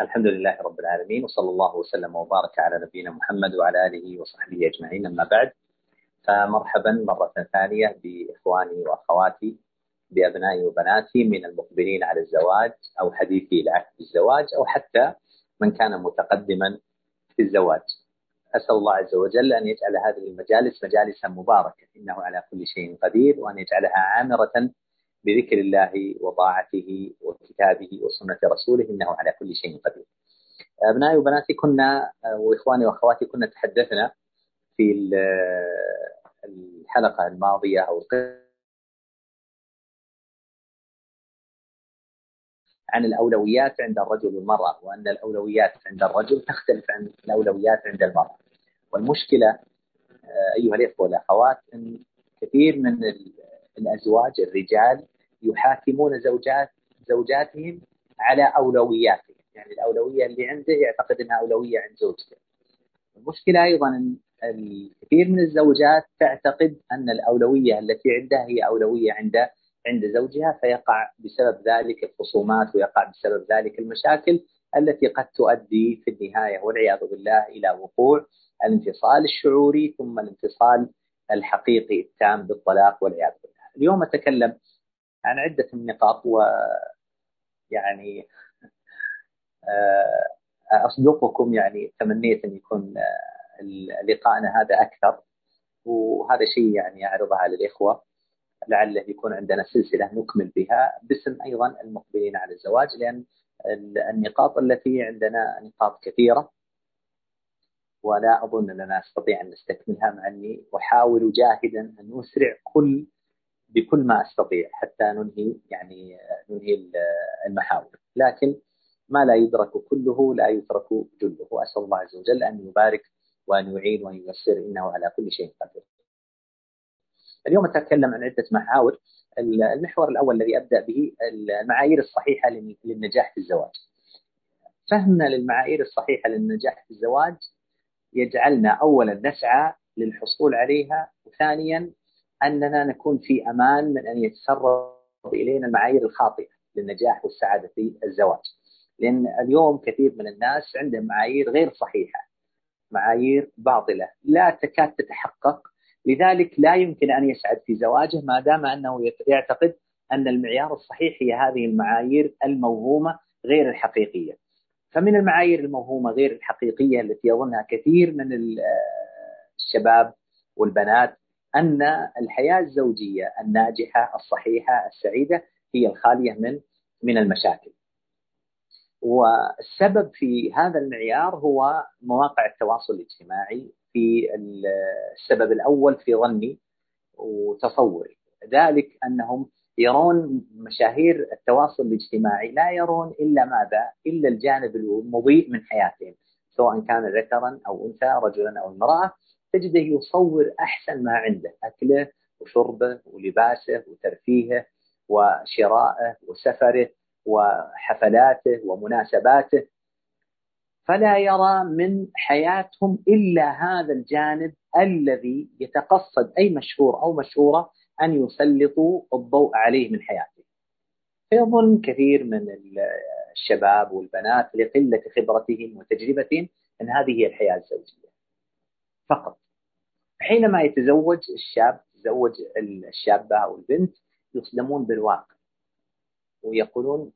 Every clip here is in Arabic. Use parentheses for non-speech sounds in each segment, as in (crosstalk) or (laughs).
الحمد لله رب العالمين وصلى الله وسلم وبارك على نبينا محمد وعلى آله وصحبه أجمعين أما بعد فمرحبا مرة ثانية بإخواني وأخواتي بأبنائي وبناتي من المقبلين على الزواج أو حديثي لعهد الزواج أو حتى من كان متقدما في الزواج. أسأل الله عز وجل أن يجعل هذه المجالس مجالسا مباركة إنه على كل شيء قدير وأن يجعلها عامرة بذكر الله وطاعته وكتابه وسنة رسوله إنه على كل شيء قدير. أبنائي وبناتي كنا وإخواني وأخواتي كنا تحدثنا في الحلقة الماضية أو عن الأولويات عند الرجل والمرأة وأن الأولويات عند الرجل تختلف عن الأولويات عند المرأة. والمشكلة أيها الإخوة والأخوات أن كثير من الأزواج الرجال يحاكمون زوجات زوجاتهم على أولوياتهم. يعني الأولوية اللي عنده يعتقد أنها أولوية عند زوجته. المشكلة أيضا أن الكثير من الزوجات تعتقد أن الأولوية التي عندها هي أولوية عند عند زوجها فيقع بسبب ذلك الخصومات ويقع بسبب ذلك المشاكل التي قد تؤدي في النهاية والعياذ بالله إلى وقوع الانفصال الشعوري ثم الانفصال الحقيقي التام بالطلاق والعياذ بالله. اليوم أتكلم عن عدة النقاط و يعني آه، أصدقكم يعني تمنيت أن يكون آه، لقائنا هذا أكثر. وهذا شيء يعني أعرضها للإخوة لعله يكون عندنا سلسلة نكمل بها باسم أيضا المقبلين على الزواج لأن النقاط التي عندنا نقاط كثيرة. ولا أظن أننا نستطيع أن نستكملها مع أني أحاول جاهدا أن أسرع كل بكل ما أستطيع حتى ننهي يعني ننهي المحاور لكن ما لا يدرك كله لا يترك جله واسال الله عز وجل أن يبارك وأن يعين وأن ييسر إنه على كل شيء قدير. اليوم أتكلم عن عدة محاور المحور الأول الذي أبدأ به المعايير الصحيحة للنجاح في الزواج. فهمنا للمعايير الصحيحة للنجاح في الزواج يجعلنا اولا نسعى للحصول عليها وثانيا أننا نكون في أمان من أن يتسرب إلينا المعايير الخاطئة للنجاح والسعادة في الزواج. لأن اليوم كثير من الناس عندهم معايير غير صحيحة. معايير باطلة لا تكاد تتحقق لذلك لا يمكن أن يسعد في زواجه ما دام أنه يعتقد أن المعيار الصحيح هي هذه المعايير الموهومة غير الحقيقية. فمن المعايير الموهومة غير الحقيقية التي يظنها كثير من الشباب والبنات أن الحياة الزوجية الناجحة الصحيحة السعيدة هي الخالية من من المشاكل. والسبب في هذا المعيار هو مواقع التواصل الاجتماعي في السبب الأول في ظني وتصوري ذلك أنهم يرون مشاهير التواصل الاجتماعي لا يرون إلا ماذا؟ إلا الجانب المضيء من حياتهم سواء كان ذكرا أو أنثى رجلا أو امرأة تجده يصور أحسن ما عنده أكله وشربه ولباسه وترفيهه وشرائه وسفره وحفلاته ومناسباته فلا يرى من حياتهم إلا هذا الجانب الذي يتقصد أي مشهور أو مشهورة أن يسلطوا الضوء عليه من حياته. فيظن كثير من الشباب والبنات لقلة خبرتهم وتجربتهم إن هذه هي الحياة الزوجية. فقط. حينما يتزوج الشاب تزوج الشابة أو البنت يصدمون بالواقع. ويقولون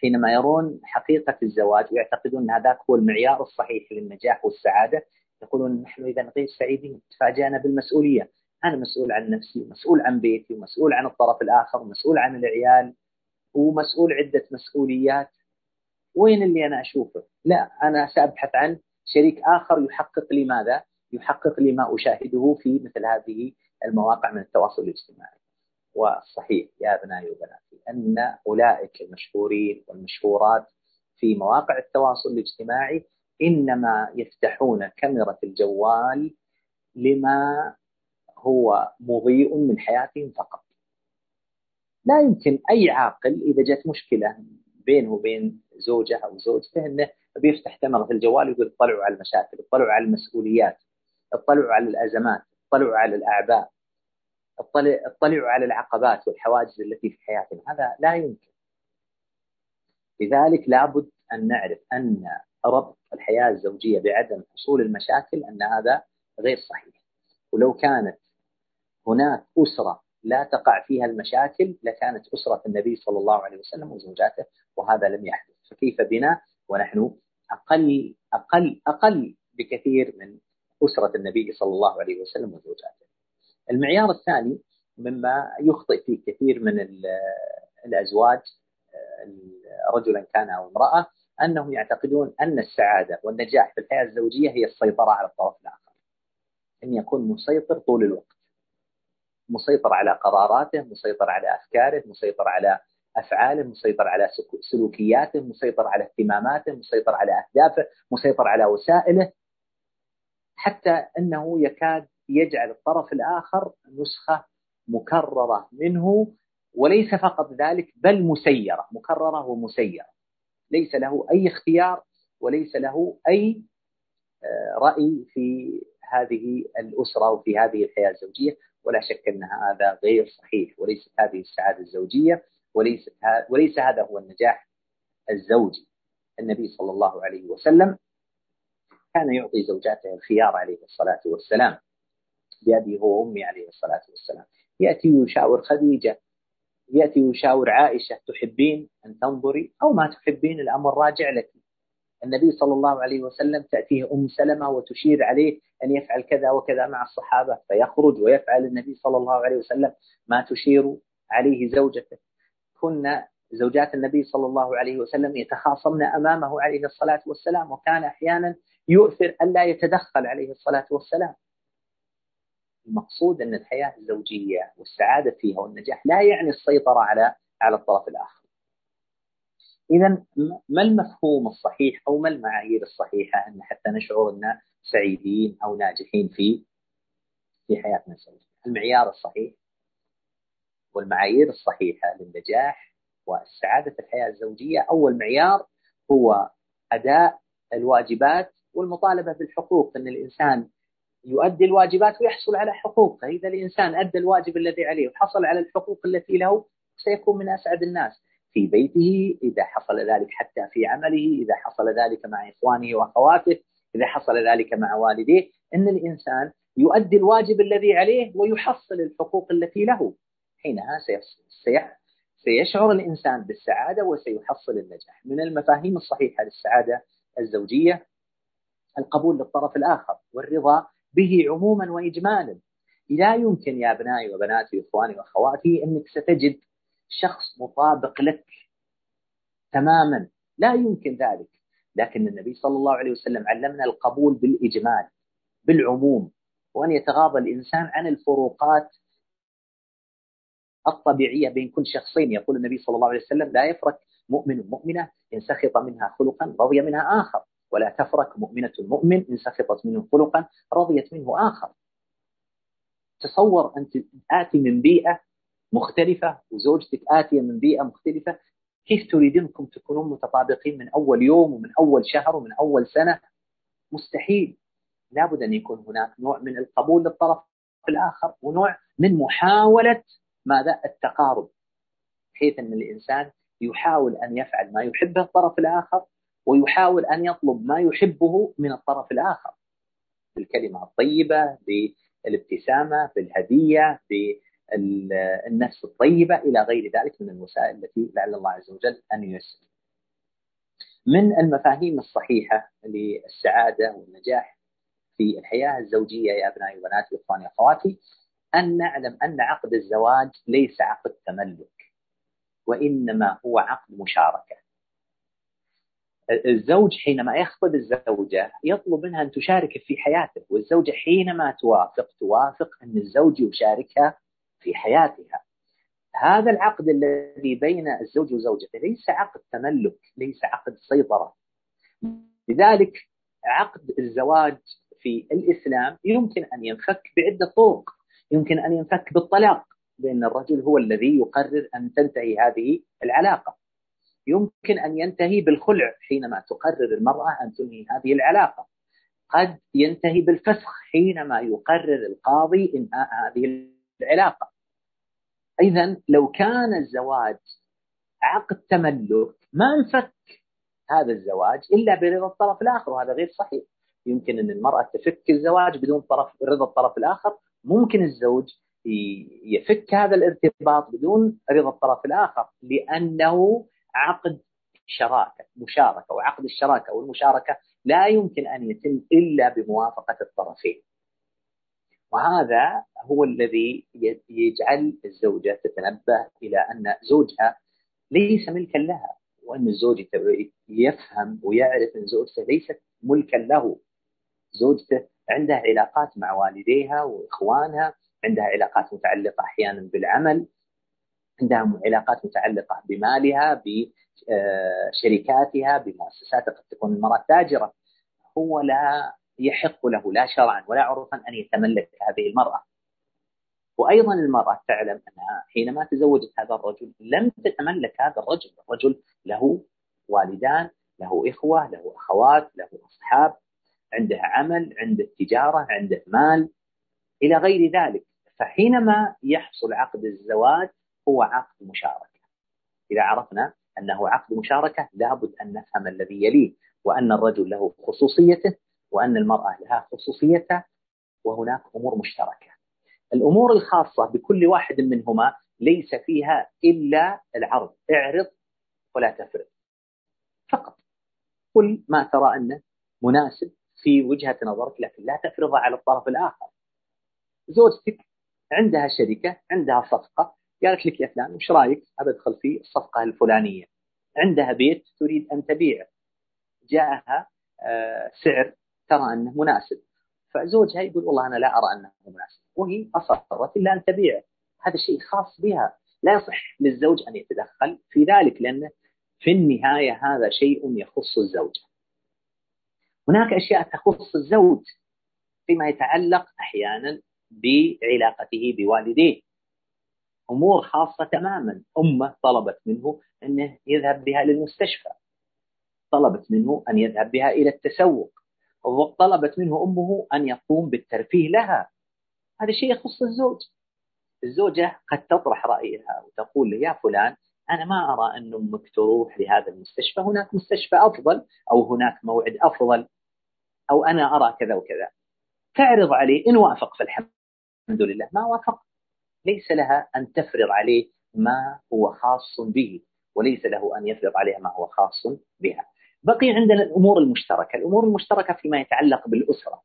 حينما يرون حقيقة الزواج ويعتقدون أن هذاك هو المعيار الصحيح للنجاح والسعادة يقولون نحن إذا غير سعيدين. تفاجأنا بالمسؤولية. أنا مسؤول عن نفسي مسؤول عن بيتي ومسؤول عن الطرف الآخر ومسؤول عن العيال ومسؤول عدة مسؤوليات. وين اللي أنا أشوفه؟ لا أنا سأبحث عن شريك آخر يحقق لي ماذا؟ يحقق لي ما أشاهده في مثل هذه المواقع من التواصل الاجتماعي. والصحيح يا أبنائي وبناتي أن أولئك المشهورين والمشهورات في مواقع التواصل الاجتماعي إنما يفتحون كاميرا الجوال لما هو مضيء من حياتهم فقط. لا يمكن أي عاقل إذا جت مشكلة بينه وبين زوجة أو زوجته أنه بيفتح كاميرا الجوال ويقول اطلعوا على المشاكل اطلعوا على المسؤوليات. اطلعوا على الأزمات اطلعوا على الأعباء اطلعوا على العقبات والحواجز التي في حياتنا هذا لا يمكن. لذلك لابد أن نعرف أن ربط الحياة الزوجية بعدم حصول المشاكل أن هذا غير صحيح. ولو كانت هناك أسرة لا تقع فيها المشاكل لكانت أسرة النبي صلى الله عليه وسلم وزوجاته وهذا لم يحدث. فكيف بنا؟ ونحن أقل أقل أقل بكثير من أسرة النبي صلى الله عليه وسلم وزوجاته. المعيار الثاني مما يخطئ فيه كثير من الأزواج رجلا كان أو امرأة أنهم يعتقدون أن السعادة والنجاح في الحياة الزوجية هي السيطرة على الطرف الآخر. أن يكون مسيطر طول الوقت. مسيطر على قراراته مسيطر على أفكاره مسيطر على أفعاله مسيطر على سلوكياته مسيطر على اهتماماته مسيطر على أهدافه مسيطر على وسائله. حتى أنه يكاد يجعل الطرف الآخر نسخة مكررة منه وليس فقط ذلك بل مسيرة. مكررة ومسيرة. ليس له أي اختيار وليس له أي آه، رأي في هذه الأسرة وفي هذه الحياة الزوجية. ولا شك أن هذا غير صحيح. وليست هذه السعادة الزوجية وليس وليس هذا هو النجاح الزوجي. النبي صلى الله عليه وسلم كان يعطي زوجاته الخيار عليه الصلاة والسلام. بأبي هو وأمي عليه الصلاة والسلام. يأتي ويشاور خديجة يأتي ويشاور عائشة تحبين أن تنظري أو ما تحبين؟ الأمر راجع لك. النبي صلى الله عليه وسلم تأتيه أم سلمة وتشير عليه أن يفعل كذا وكذا مع الصحابة فيخرج ويفعل. النبي صلى الله عليه وسلم ما تشير عليه زوجته. كنا زوجات النبي صلى الله عليه وسلم يتخاصمن أمامه عليه الصلاة والسلام وكان أحيانا يؤثر ألا يتدخل عليه الصلاة والسلام. المقصود أن الحياة الزوجية والسعادة فيها والنجاح لا يعني السيطرة على على الطرف الآخر. إذا ما المفهوم الصحيح أو ما المعايير الصحيحة أن حتى نشعر أن سعيدين أو ناجحين في في حياتنا الزوجية؟ المعيار الصحيح والمعايير الصحيحة للنجاح والسعادة في الحياة الزوجية أول معيار هو أداء الواجبات والمطالبة بالحقوق أن الإنسان يؤدي الواجبات ويحصل على حقوقه إذا الإنسان أدى الواجب الذي عليه وحصل على الحقوق التي له سيكون من أسعد الناس. في بيته إذا حصل ذلك حتى في عمله إذا حصل ذلك مع إخوانه وأخواته إذا حصل ذلك مع والديه. أن الإنسان يؤدي الواجب الذي عليه ويحصل الحقوق التي له. حينها سيشعر الإنسان بالسعادة وسيحصل النجاح. من المفاهيم الصحيحة للسعادة الزوجية القبول للطرف الآخر والرضا به عموما وإجمالا. لا يمكن يا أبنائي وبناتي وإخواني وأخواتي أنك ستجد شخص مطابق لك تماما. لا يمكن ذلك. لكن النبي صلى الله عليه وسلم علمنا القبول بالإجمال بالعموم وأن يتغاضى الإنسان عن الفروقات الطبيعية بين كل شخصين. يقول النبي صلى الله عليه وسلم لا يفرق مؤمن مؤمنة إن سخط منها خلقا رضي منها آخر. ولا تفرق مؤمنة مؤمن إن سخطت منه خلقا رضيت منه آخر. تصور أنت آتي من بيئة مختلفة وزوجتك آتية من بيئة مختلفة كيف تريدونكم تكونون متطابقين من أول يوم ومن أول شهر ومن أول سنة؟ مستحيل. لابد أن يكون هناك نوع من القبول للطرف الآخر ونوع من محاولة ماذا؟ التقارب. بحيث أن الإنسان يحاول أن يفعل ما يحبه الطرف الآخر ويحاول أن يطلب ما يحبه من الطرف الآخر. بالكلمة الطيبة بالابتسامة بالهدية بالنفس الطيبة إلى غير ذلك من الوسائل التي لعل الله عز وجل أن ييسر. من المفاهيم الصحيحة للسعادة والنجاح في الحياة الزوجية يا أبنائي وبناتي وإخواني وأخواتي أن نعلم أن عقد الزواج ليس عقد تملك وإنما هو عقد مشاركة. الزوج حينما يخطب الزوجة يطلب منها أن تشارك في حياته والزوجة حينما توافق توافق أن الزوج يشاركها في حياتها. هذا العقد الذي بين الزوج وزوجته ليس عقد تملك ليس عقد سيطرة. لذلك عقد الزواج في الإسلام يمكن أن ينفك بعدة طرق. يمكن أن ينفك بالطلاق لأن الرجل هو الذي يقرر أن تنتهي هذه العلاقة. يمكن أن ينتهي بالخلع حينما تقرر المرأة أن تنهي هذه العلاقة. قد ينتهي بالفسخ حينما يقرر القاضي إنهاء هذه العلاقة. إذا لو كان الزواج عقد تملك ما انفك هذا الزواج إلا برضا الطرف الآخر وهذا غير صحيح. يمكن أن المرأة تفك الزواج بدون طرف رضا الطرف الآخر. ممكن الزوج يفك هذا الارتباط بدون رضا الطرف الآخر لأنه عقد شراكة مشاركة وعقد الشراكة والمشاركة لا يمكن أن يتم إلا بموافقة الطرفين. وهذا هو الذي يجعل الزوجة تتنبه إلى أن زوجها ليس ملكا لها وأن الزوج يفهم ويعرف أن زوجته ليست ملكا له. زوجته عندها علاقات مع والديها وإخوانها عندها علاقات متعلقة أحيانا بالعمل عندها علاقات متعلقة بمالها بشركاتها بمؤسساتها قد تكون المرأة تاجرة. هو لا يحق له لا شرعا ولا عرفا أن يتملك هذه المرأة. وأيضا المرأة تعلم أنها حينما تزوجت هذا الرجل لم تتملك هذا الرجل. الرجل له والدان له إخوة له أخوات له أصحاب عنده عمل عنده تجارة عنده مال. إلى غير ذلك فحينما يحصل عقد الزواج هو عقد مشاركة. إذا عرفنا أنه عقد مشاركة لابد أن نفهم الذي يليه وأن الرجل له خصوصيته وأن المرأة لها خصوصيتها وهناك أمور مشتركة. الأمور الخاصة بكل واحد منهما ليس فيها إلا العرض. اعرض ولا تفرض. فقط. كل ما ترى أنه مناسب في وجهة نظرك لكن لا تفرضها على الطرف الآخر. زوجتك عندها شركة عندها صفقة قالت لك يا فلان وش رأيك؟ أدخل في الصفقة الفلانية. عندها بيت تريد أن تبيعه. جاءها آه، سعر ترى أنه مناسب. فزوجها يقول والله أنا لا أرى أنه مناسب. وهي أصرت إلا أن تبيعه. هذا شيء خاص بها. لا يصح للزوج أن يتدخل في ذلك لأنه في النهاية هذا شيء يخص الزوجة هناك أشياء تخص الزوج فيما يتعلق أحيانا بعلاقته بوالديه. أمور خاصة تماما. أمة طلبت منه أنه يذهب بها للمستشفى. طلبت منه أن يذهب بها إلى التسوق. طلبت منه أمه أن يقوم بالترفيه لها. هذا شيء يخص الزوج. الزوجة قد تطرح رأيها وتقول له يا فلان أنا ما أرى أن أمك تروح لهذا المستشفى. هناك مستشفى أفضل أو هناك موعد أفضل أو أنا أرى كذا وكذا. تعرض عليه إن وافق فالحمد لله ما وافق ليس لها أن تفرض عليه ما هو خاص به وليس له أن يفرض عليها ما هو خاص بها. بقي عندنا الأمور المشتركة. الأمور المشتركة فيما يتعلق بالأسرة.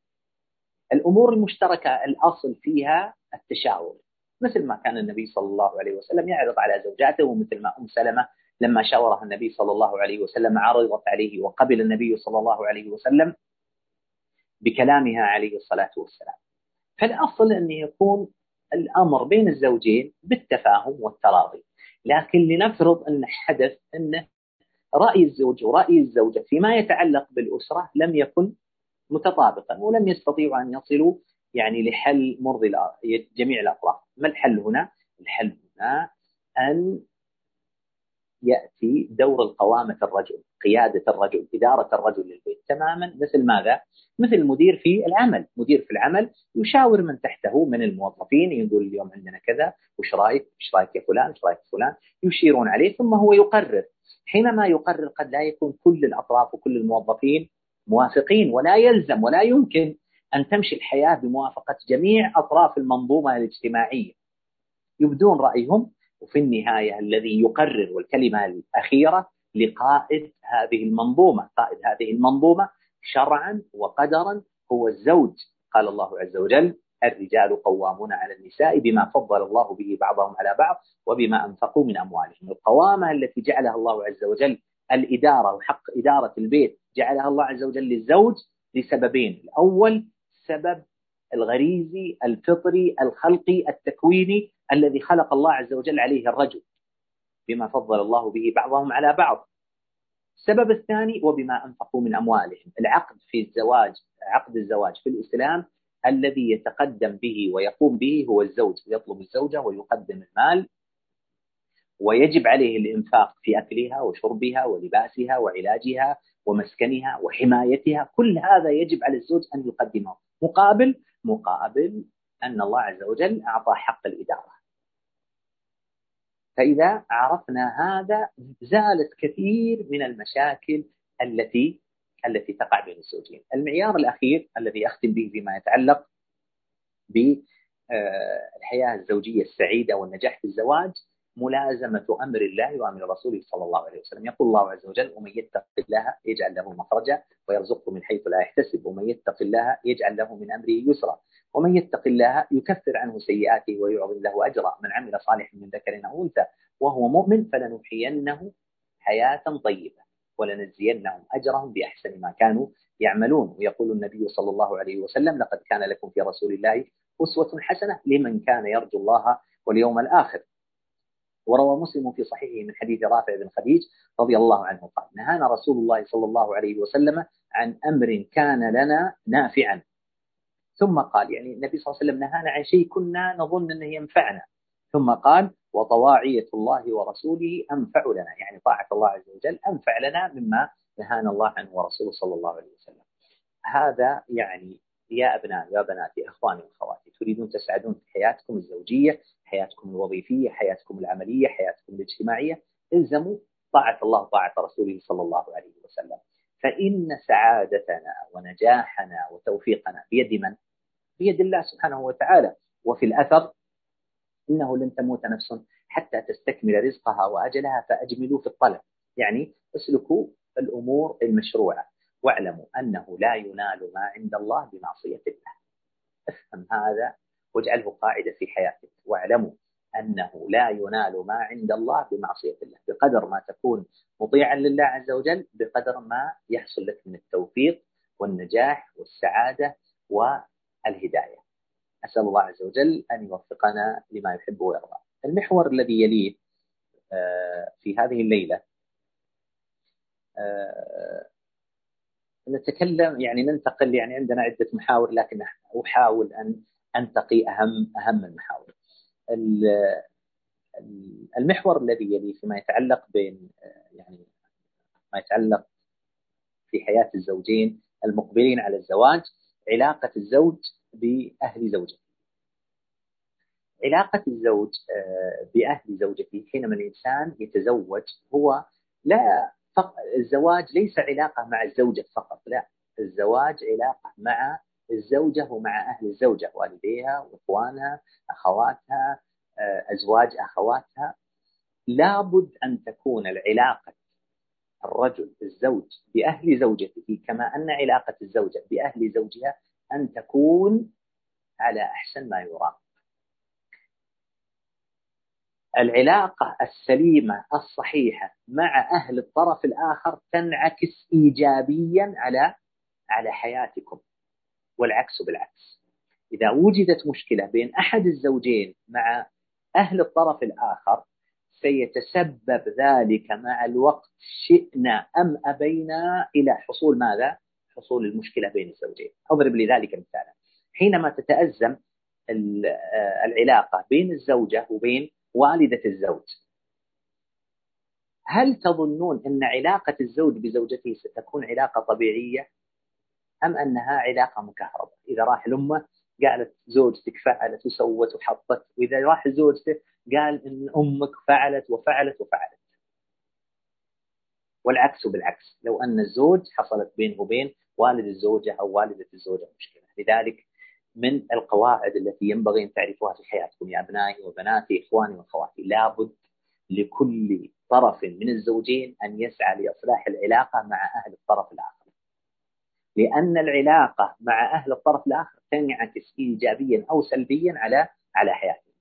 الأمور المشتركة الأصل فيها التشاور. مثل ما كان النبي صلى الله عليه وسلم يعرض على زوجاته ومثل ما أم سلمة لما شاورها النبي صلى الله عليه وسلم عرضت عليه وقبل النبي صلى الله عليه وسلم بكلامها عليه الصلاة والسلام. فالأصل أن يكون الأمر بين الزوجين بالتفاهم والتراضي. لكن لنفرض أن حدث أن رأي الزوج ورأي الزوجة فيما يتعلق بالأسرة لم يكن متطابقا ولم يستطيعوا أن يصلوا يعني لحل مرضي جميع الأطراف. ما الحل هنا؟ الحل هنا أن يأتي دور القوامة الرجل. قيادة الرجل إدارة الرجل للبيت. تماما مثل ماذا؟ مثل المدير في العمل. مدير في العمل يشاور من تحته من الموظفين يقول اليوم عندنا كذا وش رأيك؟ وش رأيك يا فلان؟ وش رأيك فلان؟ يشيرون عليه ثم هو يقرر. حينما يقرر قد لا يكون كل الأطراف وكل الموظفين موافقين ولا يلزم ولا يمكن أن تمشي الحياة بموافقة جميع أطراف المنظومة الاجتماعية. يبدون رأيهم وفي النهاية الذي يقرر والكلمة الأخيرة لقائد هذه المنظومة. قائد هذه المنظومة شرعا وقدرا هو الزوج. قال الله عز وجل الرجال قوامون على النساء بما فضل الله به بعضهم على بعض وبما أنفقوا من أموالهم. القوامة التي جعلها الله عز وجل الإدارة وحق إدارة البيت جعلها الله عز وجل للزوج لسببين. الأول سبب الغريزي الفطري الخلقي التكويني الذي خلق الله عز وجل عليه الرجل. بما فضل الله به بعضهم على بعض. السبب الثاني وبما أنفقوا من أموالهم العقد في الزواج عقد الزواج في الإسلام الذي يتقدم به ويقوم به هو الزوج يطلب الزوجة ويقدم المال ويجب عليه الإنفاق في أكلها وشربها ولباسها وعلاجها ومسكنها وحمايتها. كل هذا يجب على الزوج أن يقدمه مقابل مقابل أن الله عز وجل أعطى حق الإدارة. فإذا عرفنا هذا زالت كثير من المشاكل التي التي تقع بين الزوجين. المعيار الأخير الذي أختم به فيما يتعلق بالحياة الزوجية السعيدة والنجاح في الزواج ملازمة أمر الله وأمر رسوله صلى الله عليه وسلم يقول الله عز وجل ومن يتق الله يجعل له مخرجا ويرزقه من حيث لا يحتسب ومن يتق الله يجعل له من أمره يسرا ومن يتق الله يكفر عنه سيئاته ويعظم له أجرا. من عمل صالحا من ذكر أو أنثى وهو مؤمن فلنحيينه حياة طيبة ولنجزينهم أجرهم بأحسن ما كانوا يعملون. ويقول النبي صلى الله عليه وسلم لقد كان لكم في رسول الله أسوة حسنة لمن كان يرجو الله واليوم الآخر. وروى مسلم في صحيحه من حديث رافع بن خديج رضي الله عنه قال نهانا رسول الله صلى الله عليه وسلم عن أمر كان لنا نافعا. ثم قال يعني النبي صلى الله عليه وسلم نهانا عن شيء كنا نظن أنه ينفعنا. ثم قال وطواعية الله ورسوله أنفع لنا يعني طاعة الله عز وجل أنفع لنا مما نهانا الله عنه ورسوله صلى الله عليه وسلم. هذا يعني يا أبناء يا بناتي إخواني وأخواتي تريدون تسعدون في حياتكم الزوجية حياتكم الوظيفية حياتكم العملية حياتكم الاجتماعية. إلزموا طاعة الله وطاعة رسوله صلى الله عليه وسلم. فإن سعادتنا ونجاحنا وتوفيقنا بيد من؟ بيد الله سبحانه وتعالى. وفي الأثر إنه لن تموت نفس حتى تستكمل رزقها وأجلها فأجملوا في الطلب. يعني اسلكوا الأمور المشروعة. واعلموا أنه لا ينال ما عند الله بمعصية الله. افهم هذا واجعله قاعدة في حياتك. واعلموا أنه لا ينال ما عند الله بمعصية الله. بقدر ما تكون مطيعا لله عز وجل بقدر ما يحصل لك من التوفيق والنجاح والسعادة والهداية أسأل الله عز وجل أن يوفقنا لما يحب ويرضى المحور الذي يليه آه، في هذه الليلة آه، نتكلم يعني ننتقل يعني عندنا عدة محاور لكن أحاول أن أنتقي أهم أهم المحاور. المحور الذي يلي فيما يتعلق بين يعني ما يتعلق في حياة الزوجين المقبلين على الزواج علاقة الزوج بأهل زوجته. علاقة الزوج بأهل زوجته حينما الإنسان يتزوج هو لا الزواج ليس علاقة مع الزوجة فقط لا الزواج علاقة مع الزوجة ومع أهل الزوجة والديها وإخوانها أخواتها آه، أزواج أخواتها لابد أن تكون العلاقة الرجل الزوج بأهل زوجته كما أن علاقة الزوجة بأهل زوجها أن تكون على أحسن ما يرام العلاقة السليمة الصحيحة مع أهل الطرف الآخر تنعكس إيجابيا على على حياتكم والعكس بالعكس إذا وجدت مشكلة بين أحد الزوجين مع أهل الطرف الآخر سيتسبب ذلك مع الوقت شئنا أم أبينا إلى حصول ماذا؟ حصول المشكلة بين الزوجين. أضرب لذلك مثالا. حينما تتأزم العلاقة بين الزوجة وبين والدة الزوج هل تظنون أن علاقة الزوج بزوجته ستكون علاقة طبيعية؟ أم أنها علاقة مكهربة؟ إذا راح لأمه قالت زوجتك فعلت وسوت وحطت وإذا راح زوجته قال إن أمك فعلت وفعلت وفعلت. والعكس بالعكس لو أن الزوج حصلت بينه وبين والد الزوجة أو والدة الزوجة مشكلة. لذلك من القواعد التي ينبغي أن تعرفوها في حياتكم يا أبنائي وبناتي إخواني وأخواتي. لابد لكل طرف من الزوجين أن يسعى لإصلاح العلاقة مع أهل الطرف الآخر. لأن العلاقة مع أهل الطرف الآخر تنعكس إيجابيا أو سلبيا على على حياتهم.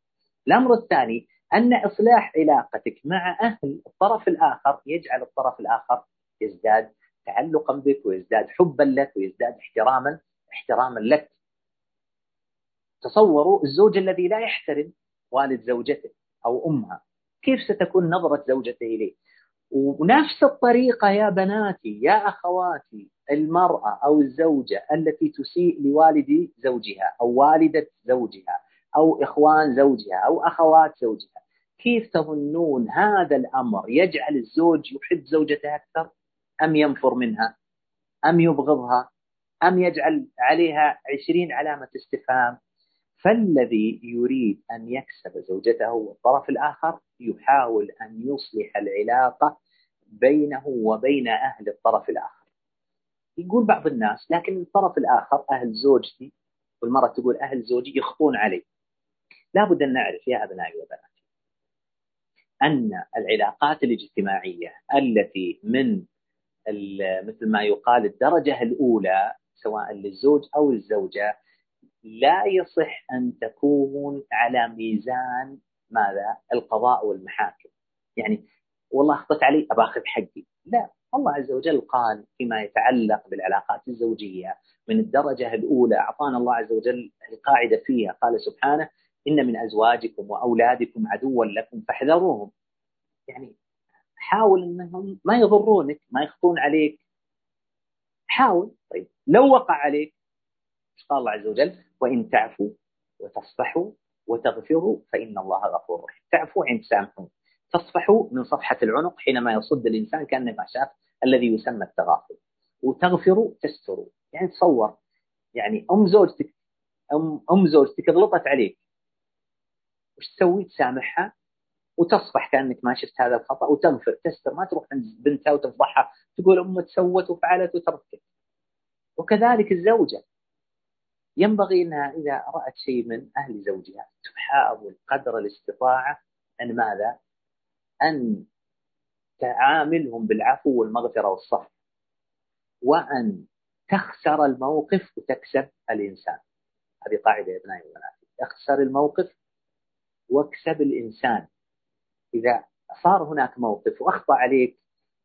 الأمر الثاني أن إصلاح علاقتك مع أهل الطرف الآخر يجعل الطرف الآخر يزداد تعلقا بك ويزداد حبا لك ويزداد احتراما احتراما لك. تصوروا الزوج الذي لا يحترم والد زوجته أو أمها كيف ستكون نظرة زوجته إليه؟ ونفس الطريقة يا بناتي يا أخواتي المرأة أو الزوجة التي تسيء لوالد زوجها أو والدة زوجها أو إخوان زوجها أو أخوات زوجها كيف تظنون هذا الأمر؟ يجعل الزوج يحب زوجته أكثر؟ أم ينفر منها أم يبغضها أم يجعل عليها عشرين علامة استفهام. فالذي يريد أن يكسب زوجته والطرف الآخر يحاول أن يصلح العلاقة بينه وبين أهل الطرف الآخر. يقول بعض الناس لكن الطرف الآخر أهل زوجتي والمرأة تقول أهل زوجي يخطون علي. لابد أن نعرف يا أبنائي وبناتي أن العلاقات الاجتماعية التي من مثل ما يقال الدرجة الأولى سواء للزوج أو الزوجة لا يصح أن تكون على ميزان ماذا؟ القضاء والمحاكم. يعني والله أخطأت علي أباخذ حقي. لا الله عز وجل قال فيما يتعلق بالعلاقات الزوجية من الدرجة الأولى أعطانا الله عز وجل القاعدة فيها. قال سبحانه إن من أزواجكم وأولادكم عدوا لكم فاحذروهم. يعني حاول أنهم ما يضرونك ما يخطون عليك. حاول طيب. لو وقع عليك قال الله عز وجل؟ وإن تعفوا وتصفحوا وتغفروا فإن الله غفور رحيم. تعفوا عند تسامحون تصفحوا من صفحة العنق حينما يصد الإنسان كأنه ما شاف الذي يسمى التغافل. وتغفروا تستروا. يعني تصور. يعني أم زوجتك أم, أم زوجتك غلطت عليك. وش تسوي؟ تسامحها وتصفح كأنك ما شفت هذا الخطأ وتغفر تستر ما تروح عند بنتها وتفضحها تقول أمك سوت وفعلت وتركت. وكذلك الزوجة. ينبغي أنها إذا رأت شيء من أهل زوجها تحاول قدر الاستطاعة ان ماذا؟ أن تعاملهم بالعفو والمغفرة والصفح وأن تخسر الموقف وتكسب الإنسان. هذه قاعدة يا ابنائي وبناتي. اخسر الموقف واكسب الإنسان. إذا صار هناك موقف وأخطأ عليك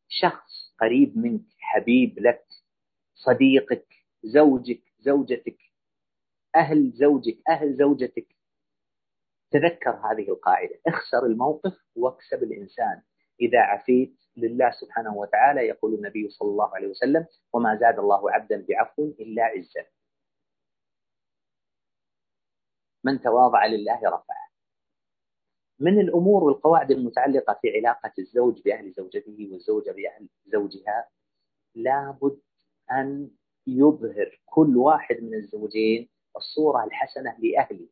شخص قريب منك حبيب لك صديقك زوجك زوجتك أهل زوجك أهل زوجتك تذكر هذه القاعدة. اخسر الموقف واكسب الإنسان. إذا عفيت لله سبحانه وتعالى يقول النبي صلى الله عليه وسلم وما زاد الله عبدا بعفو إلا عزا من تواضع لله رفعه. من الأمور والقواعد المتعلقة في علاقة الزوج بأهل زوجته والزوجة بأهل زوجها لابد أن يظهر كل واحد من الزوجين الصورة الحسنة لأهله.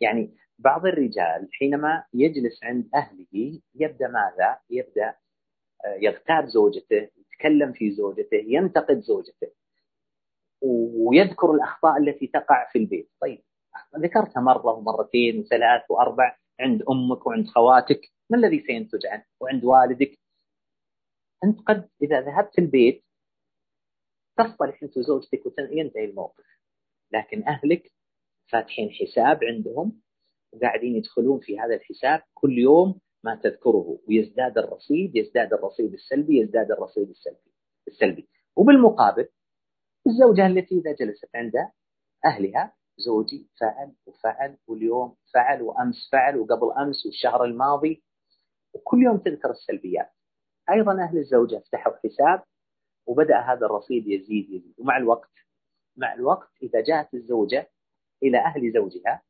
يعني بعض الرجال حينما يجلس عند أهله يبدأ ماذا؟ يبدأ آه، يغتاب زوجته، يتكلم في زوجته، ينتقد زوجته. ويذكر الأخطاء التي تقع في البيت، طيب ذكرتها مرة ومرتين وثلاث وأربع عند أمك وعند خواتك ما الذي سينتج عنه وعند والدك. أنت قد إذا ذهبت البيت تصطلح أنت وزوجتك وينتهي الموقف. لكن أهلك فاتحين حساب عندهم وقاعدين يدخلون في هذا الحساب كل يوم ما تذكره. ويزداد الرصيد يزداد الرصيد السلبي يزداد الرصيد السلبي السلبي. وبالمقابل الزوجة التي إذا جلست عند أهلها زوجي فعل وفعل واليوم فعل وأمس فعل وقبل أمس والشهر الماضي. وكل يوم تذكر السلبيات. أيضا أهل الزوجة فتحوا حساب وبدأ هذا الرصيد يزيد يزيد. ومع الوقت مع الوقت إذا جاءت الزوجة إلى أهل زوجها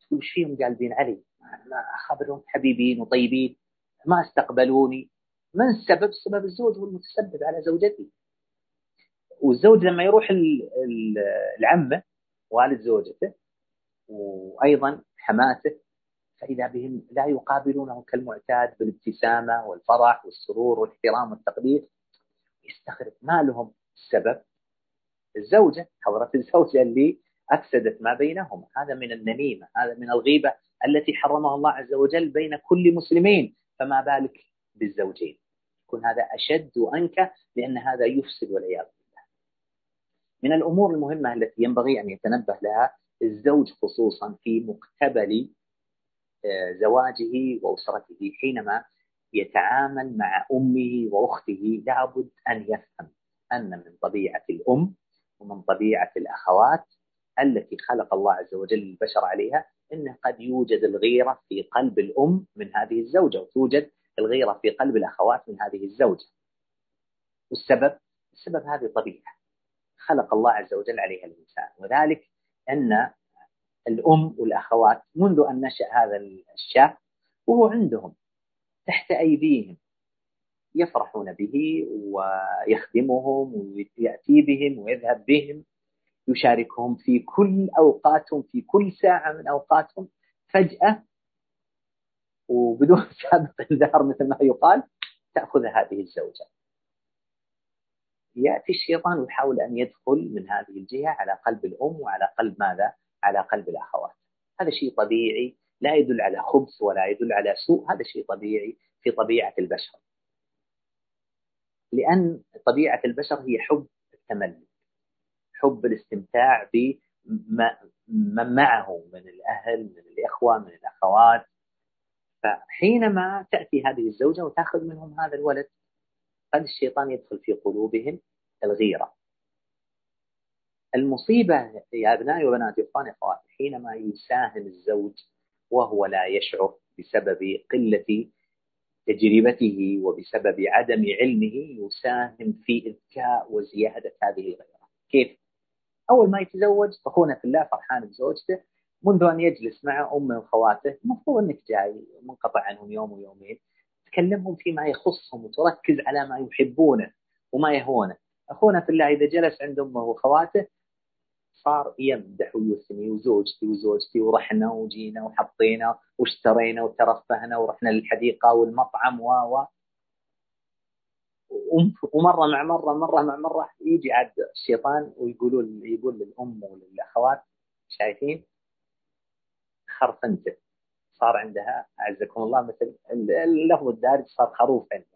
تقول إيش فيهم قالبين علي؟ ما أخبرهم حبيبين وطيبين ما استقبلوني. من السبب؟ السبب الزوج هو المتسبب على زوجتي. والزوج لما يروح العمة والد زوجته وأيضا حماته فإذا بهم لا يقابلونه كالمعتاد بالابتسامة والفرح والسرور والاحترام والتقدير يستغرب ما لهم السبب الزوجة حضرت الزوجة اللي أفسدت ما بينهم هذا من النميمة هذا من الغيبة التي حرمها الله عز وجل بين كل مسلمين. فما بالك بالزوجين؟ يكون هذا أشد وأنكى لأن هذا يفسد والعياذ من الأمور المهمة التي ينبغي أن يتنبه لها الزوج خصوصا في مقتبل آه، زواجه وأسرته حينما يتعامل مع أمه وأخته لابد أن يفهم أن من طبيعة الأم ومن طبيعة الأخوات التي خلق الله عز وجل البشر عليها انه قد يوجد الغيرة في قلب الأم من هذه الزوجة وتوجد الغيرة في قلب الأخوات من هذه الزوجة. والسبب؟ السبب هذه طبيعة. خلق الله عز وجل عليها الإنسان. وذلك أن الأم والأخوات منذ أن نشأ هذا الشاب وهو عندهم تحت أيديهم يفرحون به ويخدمهم ويأتي بهم ويذهب بهم يشاركهم في كل أوقاتهم في كل ساعة من أوقاتهم. فجأة وبدون (laughs) سابق إنذار مثل ما يقال تأخذ هذه الزوجة. يأتي الشيطان ويحاول أن يدخل من هذه الجهة على قلب الأم وعلى قلب ماذا؟ على قلب الأخوات. هذا شيء طبيعي لا يدل على خبث ولا يدل على سوء هذا شيء طبيعي في طبيعة البشر. لأن طبيعة البشر هي حب التملك حب الاستمتاع بمن معه من الأهل من الإخوة من الأخوات. فحينما تأتي هذه الزوجة وتأخذ منهم هذا الولد قد الشيطان يدخل في قلوبهم الغيرة. المصيبة يا أبنائي وبناتي إخواني أخواتي حينما يساهم الزوج وهو لا يشعر بسبب قلة تجربته وبسبب عدم علمه يساهم في إذكاء وزيادة هذه الغيرة. كيف؟ أول ما يتزوج أخونا في الله فرحان بزوجته منذ أن يجلس مع أمه وخواته المفروض أنك جاي منقطع عنهم يوم ويومين. تكلمهم فيما يخصهم وتركز على ما يحبونه وما يهونه. أخونا في الله إذا جلس عند أمه وخواته صار يمدح ويثني وزوجتي وزوجتي ورحنا وجينا وحطينا واشترينا وترفهنا ورحنا للحديقة والمطعم و و ومرة مع مرة مرة مع مرة يجي عاد الشيطان ويقولوا يقول للأم وللأخوات شايفين؟ خرفنته صار عندها أعزكم الله مثل اللفظ الدارج صار خروف عندها.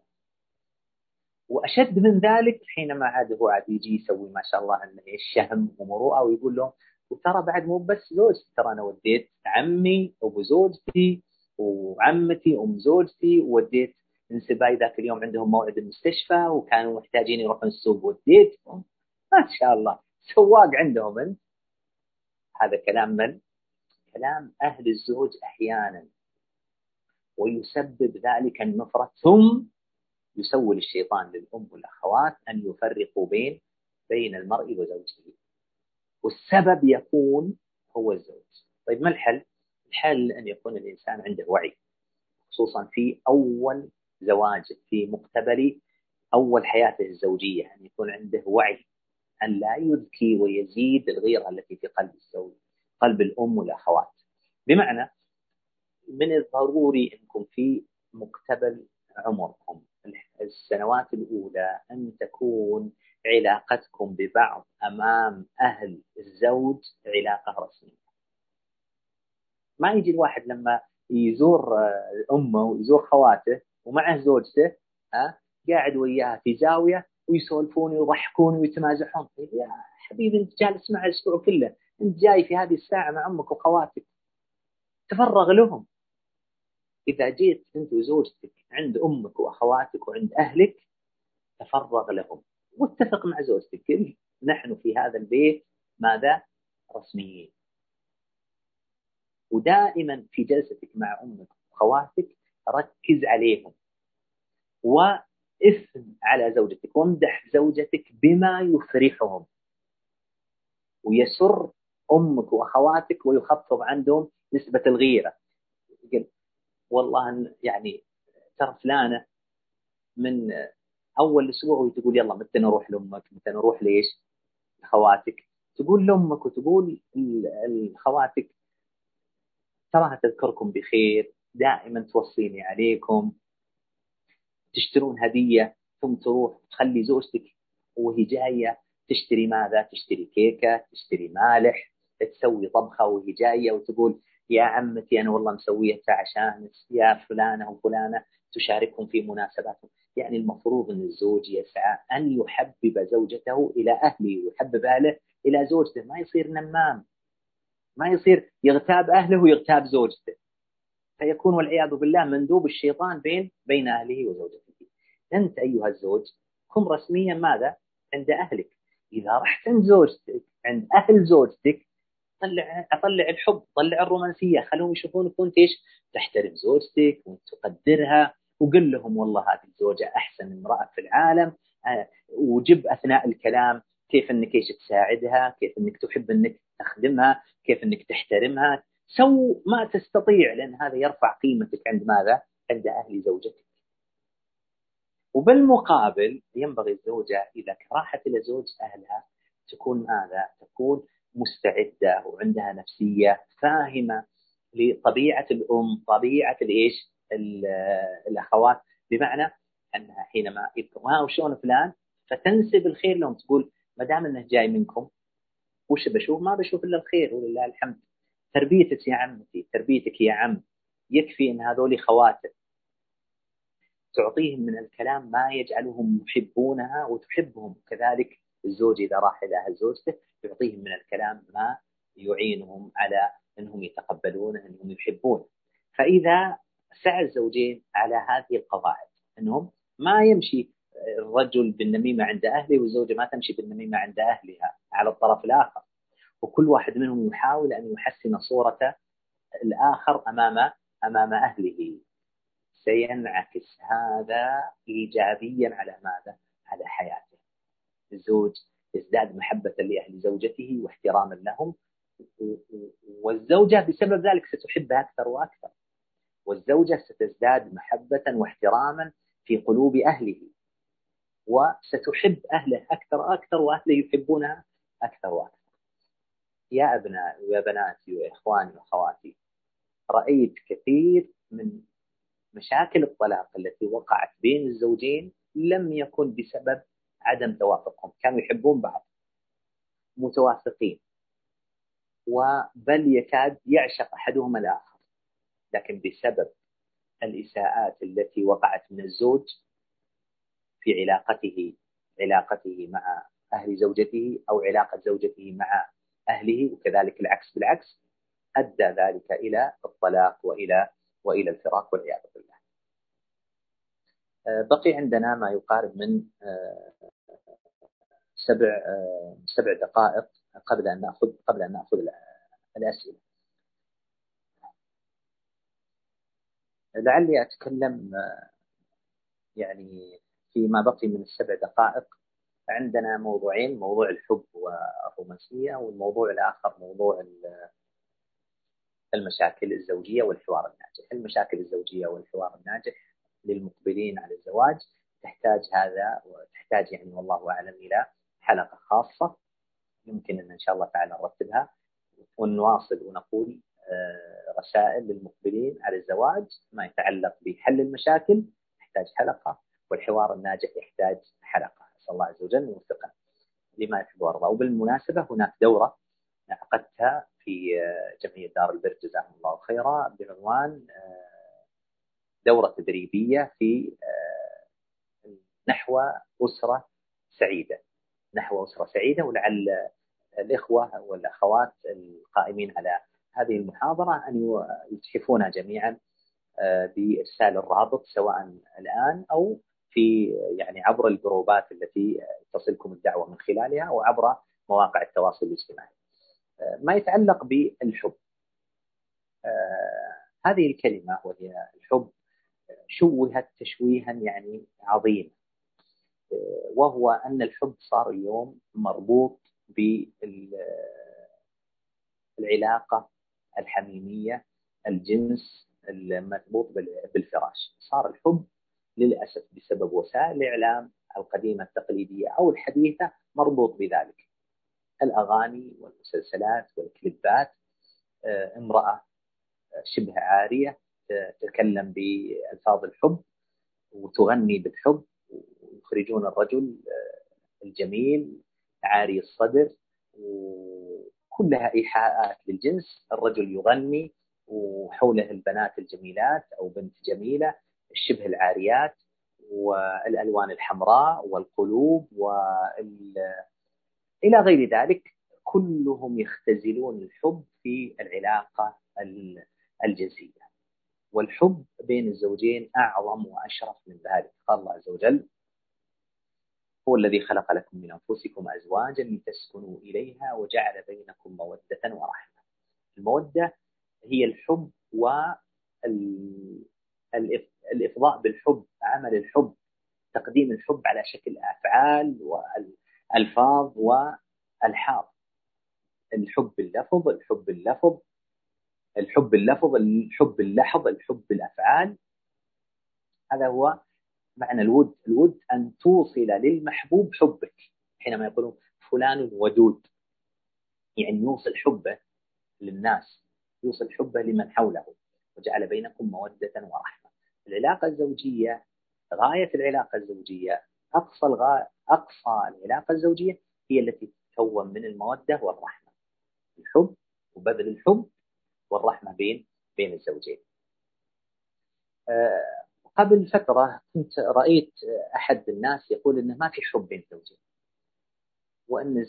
وأشد من ذلك حينما عاد هو عاد يجي يسوي ما شاء الله إنه شهم ومروءه ويقول لهم وترى بعد مو بس زوجتي ترى أنا وديت عمي أبو زوجتي وعمتي أم زوجتي ووديت انسباي ذاك اليوم عندهم موعد المستشفى وكانوا محتاجين يروحون السوق وديتهم. ما شاء الله. سواق عندهم أنت. هذا كلام من؟ كلام أهل الزوج أحيانا ويسبب ذلك النفرة ثم يسول الشيطان للأم والأخوات أن يفرقوا بين بين المرء وزوجته والسبب يكون هو الزوج. طيب ما الحل؟ الحل أن يكون الإنسان عنده وعي خصوصا في أول زواجه في مقتبل أول حياته الزوجية أن يكون عنده وعي أن لا يذكي ويزيد الغيرة التي في قلب الزوج. قلب الأم والأخوات. بمعنى من الضروري أنكم في مقتبل عمركم السنوات الأولى أن تكون علاقتكم ببعض أمام أهل الزوج علاقة رسمية. ما يجي الواحد لما يزور أمه ويزور خواته ومعه زوجته ها قاعد وياها في زاوية ويسولفون ويضحكون ويتمازحون. يا حبيبي أنت جالس معه الأسبوع كله. أنت جاي في هذه الساعة مع أمك وخواتك تفرغ لهم. إذا جيت أنت وزوجتك عند أمك وأخواتك وعند أهلك تفرغ لهم. واتفق مع زوجتك. نحن في هذا البيت ماذا؟ رسميين. ودائما في جلستك مع أمك وأخواتك ركز عليهم. واثم على زوجتك. وامدح زوجتك بما يفرحهم. ويسر أمك وأخواتك ويخفض عندهم نسبة الغيرة. والله يعني ترى فلانة من أول أسبوع وتقول يلا متى نروح لأمك؟ متى نروح ليش؟ لخواتك تقول لأمك وتقول لخواتك تراها تذكركم بخير دائما توصيني عليكم. تشترون هدية ثم تروح تخلي زوجتك وهي جاية تشتري ماذا؟ تشتري كيكة، تشتري مالح، تسوي طبخة وهي جاية وتقول يا عمتي أنا والله مسويتها عشان يا فلانة وفلانة تشاركهم في مناسباتهم. يعني المفروض أن الزوج يسعى أن يحبب زوجته إلى أهله ويحبب أهله إلى زوجته. ما يصير نمام ما يصير يغتاب أهله ويغتاب زوجته. فيكون والعياذ بالله مندوب الشيطان بين بين أهله وزوجته. أنت أيها الزوج كن رسميا ماذا؟ عند أهلك. إذا رحت عند زوجتك عند أهل زوجتك طلع طلع الحب طلع الرومانسية خلوهم يشوفونك وانت إيش تحترم زوجتك وانت تقدرها وقل لهم والله هذه الزوجة أحسن امرأة في العالم آه، وجب أثناء الكلام كيف إنك إيش تساعدها، كيف إنك تحب إنك تخدمها، كيف إنك تحترمها، سو ما تستطيع لأن هذا يرفع قيمتك عند ماذا؟ عند أهل زوجتك. وبالمقابل ينبغي الزوجة إذا راحت إلى زوج أهلها تكون ماذا؟ تكون مستعدة وعندها نفسية فاهمة لطبيعة الأم، طبيعة الإيش؟ الأخوات بمعنى أنها حينما ها وشلون فلان فتنسب الخير لهم تقول ما دام إنه جاي منكم وش بشوف؟ ما بشوف إلا الخير ولله الحمد. تربيتك يا عمتي، تربيتك يا عم يكفي إن هذول خواتك. تعطيهم من الكلام ما يجعلهم يحبونها وتحبهم، كذلك الزوج إذا راح إلى أهل زوجته يعطيهم من الكلام ما يعينهم على أنهم يتقبلونه، أنهم يحبونه. فإذا سعى الزوجين على هذه القواعد أنهم ما يمشي الرجل بالنميمة عند أهله والزوجه ما تمشي بالنميمة عند أهلها على الطرف الآخر وكل واحد منهم يحاول أن يحسن صورة الآخر أمام أمام أهله سينعكس هذا ايجابيا على ماذا؟ على حياته. الزوج يزداد محبة لأهل زوجته واحتراما لهم والزوجة بسبب ذلك ستحبه أكثر وأكثر. والزوجة ستزداد محبة واحتراما في قلوب أهله وستحب أهله أكثر أكثر وأهله يحبونها أكثر وأكثر يا أبنائي ويا بناتي وإخواني وأخواتي رأيت كثير من مشاكل الطلاق التي وقعت بين الزوجين لم يكن بسبب عدم توافقهم. كانوا يحبون بعض متوافقين. وبل يكاد يعشق أحدهما الآخر. لكن بسبب الإساءات التي وقعت من الزوج في علاقته علاقته مع أهل زوجته أو علاقة زوجته مع أهله وكذلك العكس بالعكس أدى ذلك إلى الطلاق وإلى وإلى الفراق والعياذ بالله. آه، بقي عندنا ما يقارب من آه، سبع آه، سبع دقائق قبل أن نأخذ قبل أن نأخذ الأسئلة. لعلي أتكلم يعني فيما بقي من السبع دقائق عندنا موضوعين موضوع الحب والرومانسية والموضوع الآخر موضوع المشاكل الزوجية والحوار الناجح المشاكل الزوجية والحوار الناجح للمقبلين على الزواج تحتاج هذا وتحتاج يعني والله أعلم إلى حلقة خاصة يمكن أن إن شاء الله تعالى نرتبها ونواصل ونقول آه، رسائل للمقبلين على الزواج ما يتعلق بحل المشاكل يحتاج حلقة والحوار الناجح يحتاج حلقة. أسأل الله عز وجل يوفقنا لما يحب ويرضى. وبالمناسبة هناك دورة عقدتها في جمعية دار البر جزاهم الله خيرا بعنوان آه، دورة تدريبية في آه، نحو أسرة سعيدة نحو أسرة سعيدة ولعل الإخوة والأخوات القائمين على هذه المحاضرة أن يتحفونها جميعا آه، بإرسال الرابط سواء الآن أو في يعني عبر الجروبات التي تصلكم الدعوة من خلالها وعبر مواقع التواصل الاجتماعي. آه، ما يتعلق بالحب. هذه الكلمة وهي الحب شوهت تشويها يعني عظيما. وهو أن الحب صار اليوم مربوط بالعلاقة الحميمية الجنس المربوط بالفراش صار الحب للأسف بسبب وسائل الإعلام القديمة التقليدية أو الحديثة مربوط بذلك الأغاني والمسلسلات والكليبات آه، امرأة شبه عارية تتكلم بألفاظ الحب وتغني بالحب ويخرجون الرجل آه، الجميل عاري الصدر وكلها إيحاءات للجنس. الرجل يغني وحوله البنات الجميلات أو بنت جميلة شبه العاريات والألوان الحمراء والقلوب وال إلى غير ذلك كلهم يختزلون الحب في العلاقة الجنسية. والحب بين الزوجين أعظم وأشرف من ذلك. قال الله عز وجل هو الذي خلق لكم من أنفسكم أزواجا لتسكنوا إليها وجعل بينكم مودة ورحمة. المودة هي الحب وال الإفضاء بالحب عمل الحب تقديم الحب على شكل أفعال والألفاظ والحاظ الحب اللفظ الحب اللفظ الحب اللفظ الحب اللحظ الحب الأفعال. هذا هو معنى الود. الود أن توصل للمحبوب حبك. حينما يقولون فلان ودود. يعني يوصل حبه للناس. يوصل حبه لمن حوله. وجعل بينكم مودة ورحمة. العلاقة الزوجية غاية العلاقة الزوجية أقصى الغاية أقصى العلاقة الزوجية هي التي تتكون من المودة والرحمة. الحب وبذل الحب والرحمة بين بين الزوجين. آه، قبل فترة كنت رأيت أحد الناس يقول إنه ما في حب بين الزوجين وأن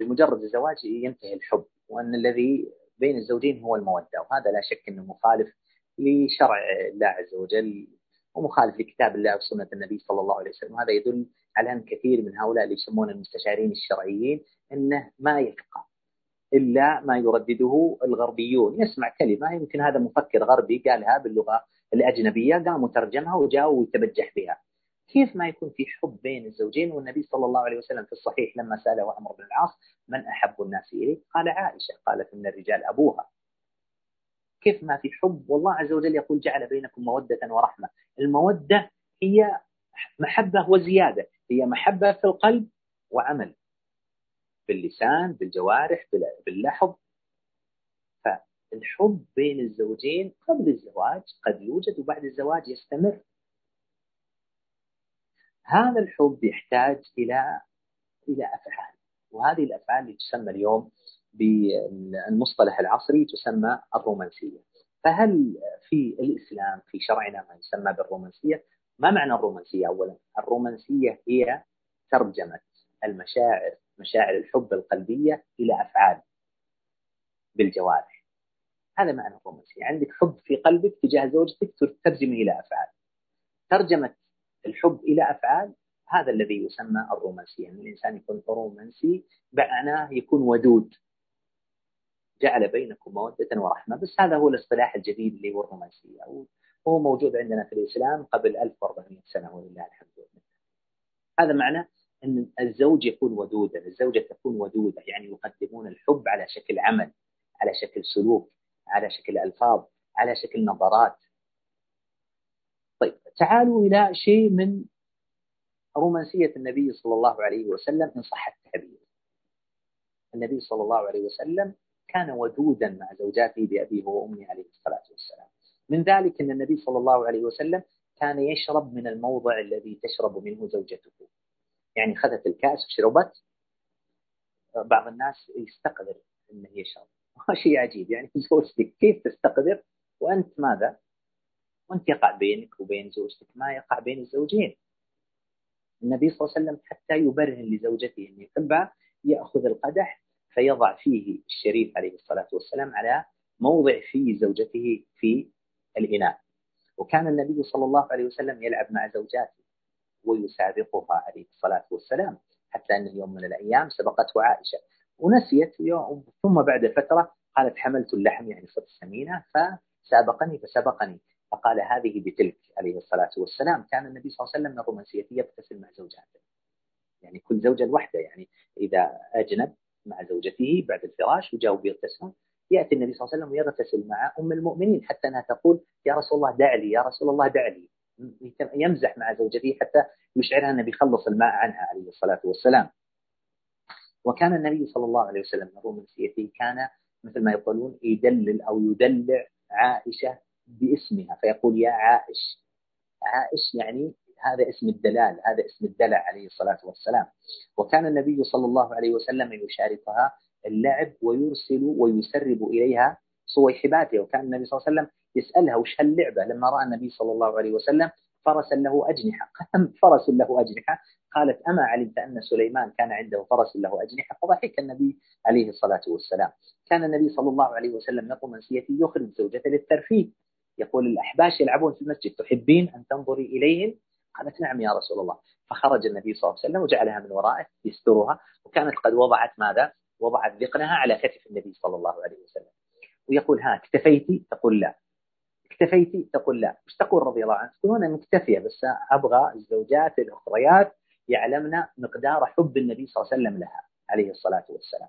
بمجرد الزواج ينتهي الحب وأن الذي بين الزوجين هو المودة وهذا لا شك أنه مخالف لشرع الله عز وجل ومخالف لكتاب الله وسنة النبي صلى الله عليه وسلم. وهذا يدل على أن كثير من هؤلاء اللي يسمون المستشارين الشرعيين أنه ما يفقه إلا ما يردده الغربيون. يسمع كلمة يمكن هذا مفكر غربي قالها باللغة الأجنبية قام وترجمها وجاء ويتبجح بها. كيف ما يكون في حب بين الزوجين؟ والنبي صلى الله عليه وسلم في الصحيح لما سأله عمر بن العاص من أحب الناس إليك؟ قال عائشة قالت إن الرجال أبوها. كيف ما في حب؟ والله عز وجل يقول جعل بينكم مودة ورحمة. المودة هي محبة وزيادة هي محبة في القلب وعمل. باللسان بالجوارح باللحظ. فالحب بين الزوجين قبل الزواج قد يوجد وبعد الزواج يستمر. هذا الحب يحتاج إلى إلى أفعال. وهذه الأفعال اللي تسمى اليوم بالمصطلح العصري تسمى الرومانسية. فهل في الإسلام في شرعنا ما يسمى بالرومانسية؟ ما معنى الرومانسية أولا؟ الرومانسية هي ترجمة. المشاعر مشاعر الحب القلبية إلى أفعال بالجوارح. هذا معنى الرومانسية. عندك حب في قلبك تجاه زوجتك ترجمه إلى أفعال. ترجمة الحب إلى أفعال هذا الذي يسمى الرومانسية. يعني الإنسان يكون رومانسي معناه يكون ودود. جعل بينكم مودة ورحمة. بس هذا هو الاصطلاح الجديد اللي هو الرومانسية. وهو موجود عندنا في الإسلام قبل 1400 سنة ولله الحمد هذا معنى أن الزوج يكون ودودا الزوجة تكون ودودة يعني يقدمون الحب على شكل عمل على شكل سلوك على شكل ألفاظ على شكل نظرات. طيب تعالوا إلى شيء من رومانسية النبي صلى الله عليه وسلم إن صح التعبير. النبي صلى الله عليه وسلم كان ودودا مع زوجاته بأبيه وأمه عليه الصلاة والسلام. من ذلك أن النبي صلى الله عليه وسلم كان يشرب من الموضع الذي تشرب منه زوجته. يعني خذت الكأس وشربت بعض الناس يستقذر إنه يشرب (laughs) شيء عجيب يعني زوجتك كيف تستقذر وأنت ماذا؟ وأنت يقع بينك وبين زوجتك ما يقع بين الزوجين. النبي صلى الله عليه وسلم حتى يبرهن لزوجته أن يحبها يأخذ القدح فيضع فيه الشريف عليه الصلاة والسلام على موضع في زوجته في الإناء. وكان النبي صلى الله عليه وسلم يلعب مع زوجاته ويسابقها عليه الصلاة والسلام حتى أنه يوم من الأيام سبقته عائشة. ونسيت ثم بعد فترة قالت حملت اللحم يعني صرت سمينة فسابقني فسبقني. فقال هذه بتلك عليه الصلاة والسلام. كان النبي صلى الله عليه وسلم من الرومانسية يغتسل مع زوجاته. يعني كل زوجة لوحده يعني إذا أجنب مع زوجته بعد الفراش وجاءوا بيغتسلون يأتي النبي صلى الله عليه وسلم ويغتسل مع أم المؤمنين. حتى أنها تقول يا رسول الله دع لي يا رسول الله دع لي. يمزح مع زوجته حتى يشعرها أنه بيخلص الماء عنها عليه الصلاة والسلام. وكان النبي صلى الله عليه وسلم من رومانسيته كان مثل ما يقولون يدلل أو يدلع عائشة باسمها فيقول يا عائش. عائش يعني هذا اسم الدلال هذا اسم الدلع عليه الصلاة والسلام. وكان النبي صلى الله عليه وسلم يشاركها اللعب ويرسل ويسرب إليها صويحباته وكان النبي صلى الله عليه وسلم يسألها وش هاللعبة؟ لما رأى النبي صلى الله عليه وسلم فرسا له أجنحة. فرس له أجنحة. قالت أما علمت أن سليمان كان عنده فرس له أجنحة؟ فضحك النبي عليه الصلاة والسلام. كان النبي صلى الله عليه وسلم يقوم منسيته يخرج زوجته للترفيه. يقول الأحباش يلعبون في المسجد تحبين أن تنظري إليهم قالت نعم يا رسول الله. فخرج النبي صلى الله عليه وسلم وجعلها من ورائه يسترها وكانت قد وضعت ماذا؟ وضعت ذقنها على كتف النبي صلى الله عليه وسلم. ويقول ها اكتفيتي؟ تقول لا. اكتفيتي؟ تقول لا. وش تقول رضي الله عنها؟ تقول أنا مكتفية بس أبغى الزوجات الأخريات يعلمن مقدار حب النبي صلى الله عليه وسلم لها عليه الصلاة والسلام.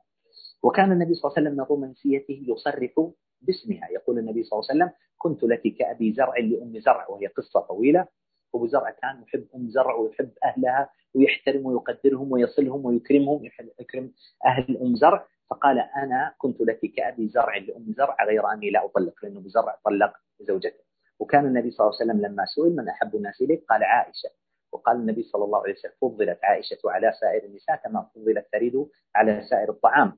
وكان النبي صلى الله عليه وسلم من رومانسيته يصرف باسمها. يقول النبي صلى الله عليه وسلم كنت لك كأبي زرع لأم زرع. وهي قصة طويلة. أبو زرع كان يحب أم زرع ويحب أهلها ويحترم ويقدرهم ويصلهم ويكرمهم يكرم أهل أم زرع. فقال أنا كنت لك كأبي زرع لأم زرع غير أني لا أطلق لأنه أبو زرع طلق زوجته. وكان النبي صلى الله عليه وسلم لما سئل من أحب الناس إليك؟ قال عائشة. وقال النبي صلى الله عليه وسلم فضلت عائشة على سائر النساء كما فضلت ثريد على سائر الطعام.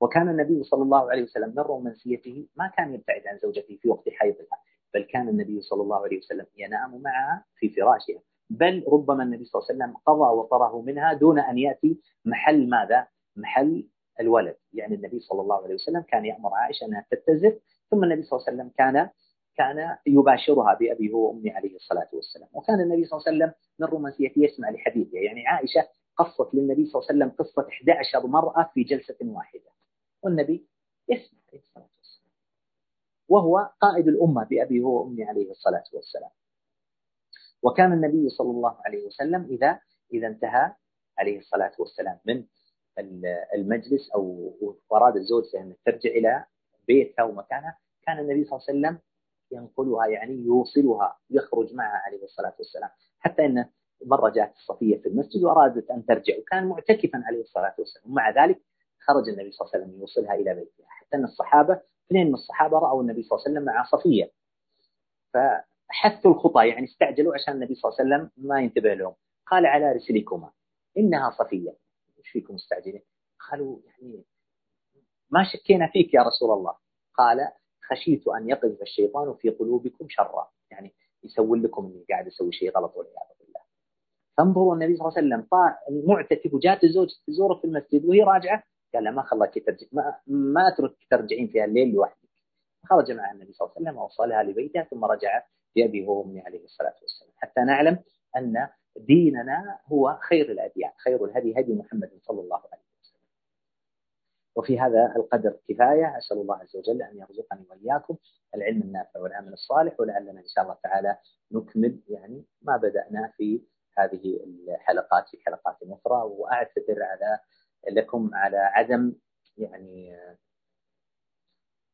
وكان النبي صلى الله عليه وسلم من رومانسيته ما كان يبتعد عن زوجته في وقت حيضها بل كان النبي صلى الله عليه وسلم ينام معها في فراشها. بل ربما النبي صلى الله عليه وسلم قضى وطره منها دون أن يأتي محل ماذا؟ محل الولد. يعني النبي صلى الله عليه وسلم كان يأمر عائشة أنها تتزف ثم النبي صلى الله عليه وسلم كان كان يباشرها بأبيه وأمي عليه الصلاة والسلام. وكان النبي صلى الله عليه وسلم من رومانسيته يسمع لحديثها يعني عائشة قصت للنبي صلى الله عليه وسلم قصة 11 مرأة في جلسة واحدة. والنبي يسمع عليه الصلاة والسلام. وهو قائد الأمة بأبيه وأمي عليه الصلاة والسلام. وكان النبي صلى الله عليه وسلم إذا إذا انتهى عليه الصلاة والسلام من المجلس أو أراد الزوجة أن ترجع إلى بيتها ومكانها. كان النبي صلى الله عليه وسلم ينقلها يعني يوصلها يخرج معها عليه الصلاة والسلام. حتى أن مرة جاءت الصفية في المسجد وأرادت أن ترجع وكان معتكفا عليه الصلاة والسلام. ومع ذلك خرج النبي صلى الله عليه وسلم يوصلها إلى بيتها. حتى أن الصحابة اثنين من الصحابة رأوا النبي صلى الله عليه وسلم مع صفية. فحثوا الخطى يعني استعجلوا عشان النبي صلى الله عليه وسلم ما ينتبه لهم. قال على رسلكما إنها صفية. إيش فيكم مستعجلين؟ قالوا يعني ما شكينا فيك يا رسول الله. قال خشيت أن يقذف الشيطان في قلوبكم شرا. يعني يسوي لكم إني قاعد أسوي شيء غلط والعياذ بالله. فانظروا النبي صلى الله عليه وسلم المعتكف وجات الزوج تزوره في المسجد وهي راجعة. قال لا ما خلاك ترجع ما, ما أترك ترجعين في الليل لوحدك. خرج مع النبي صلى الله عليه وسلم ووصلها لبيتها ثم رجع بأبي وأمي عليه الصلاة والسلام. حتى نعلم أن ديننا هو خير الأديان خير الهدي هدي محمد صلى الله عليه وسلم. وفي هذا القدر كفاية أسأل الله عز وجل أن يرزقني وإياكم العلم النافع والعمل الصالح ولعلنا إن شاء الله تعالى نكمل يعني ما بدأنا في هذه الحلقات في حلقات أخرى. وأعتذر على لكم على عدم يعني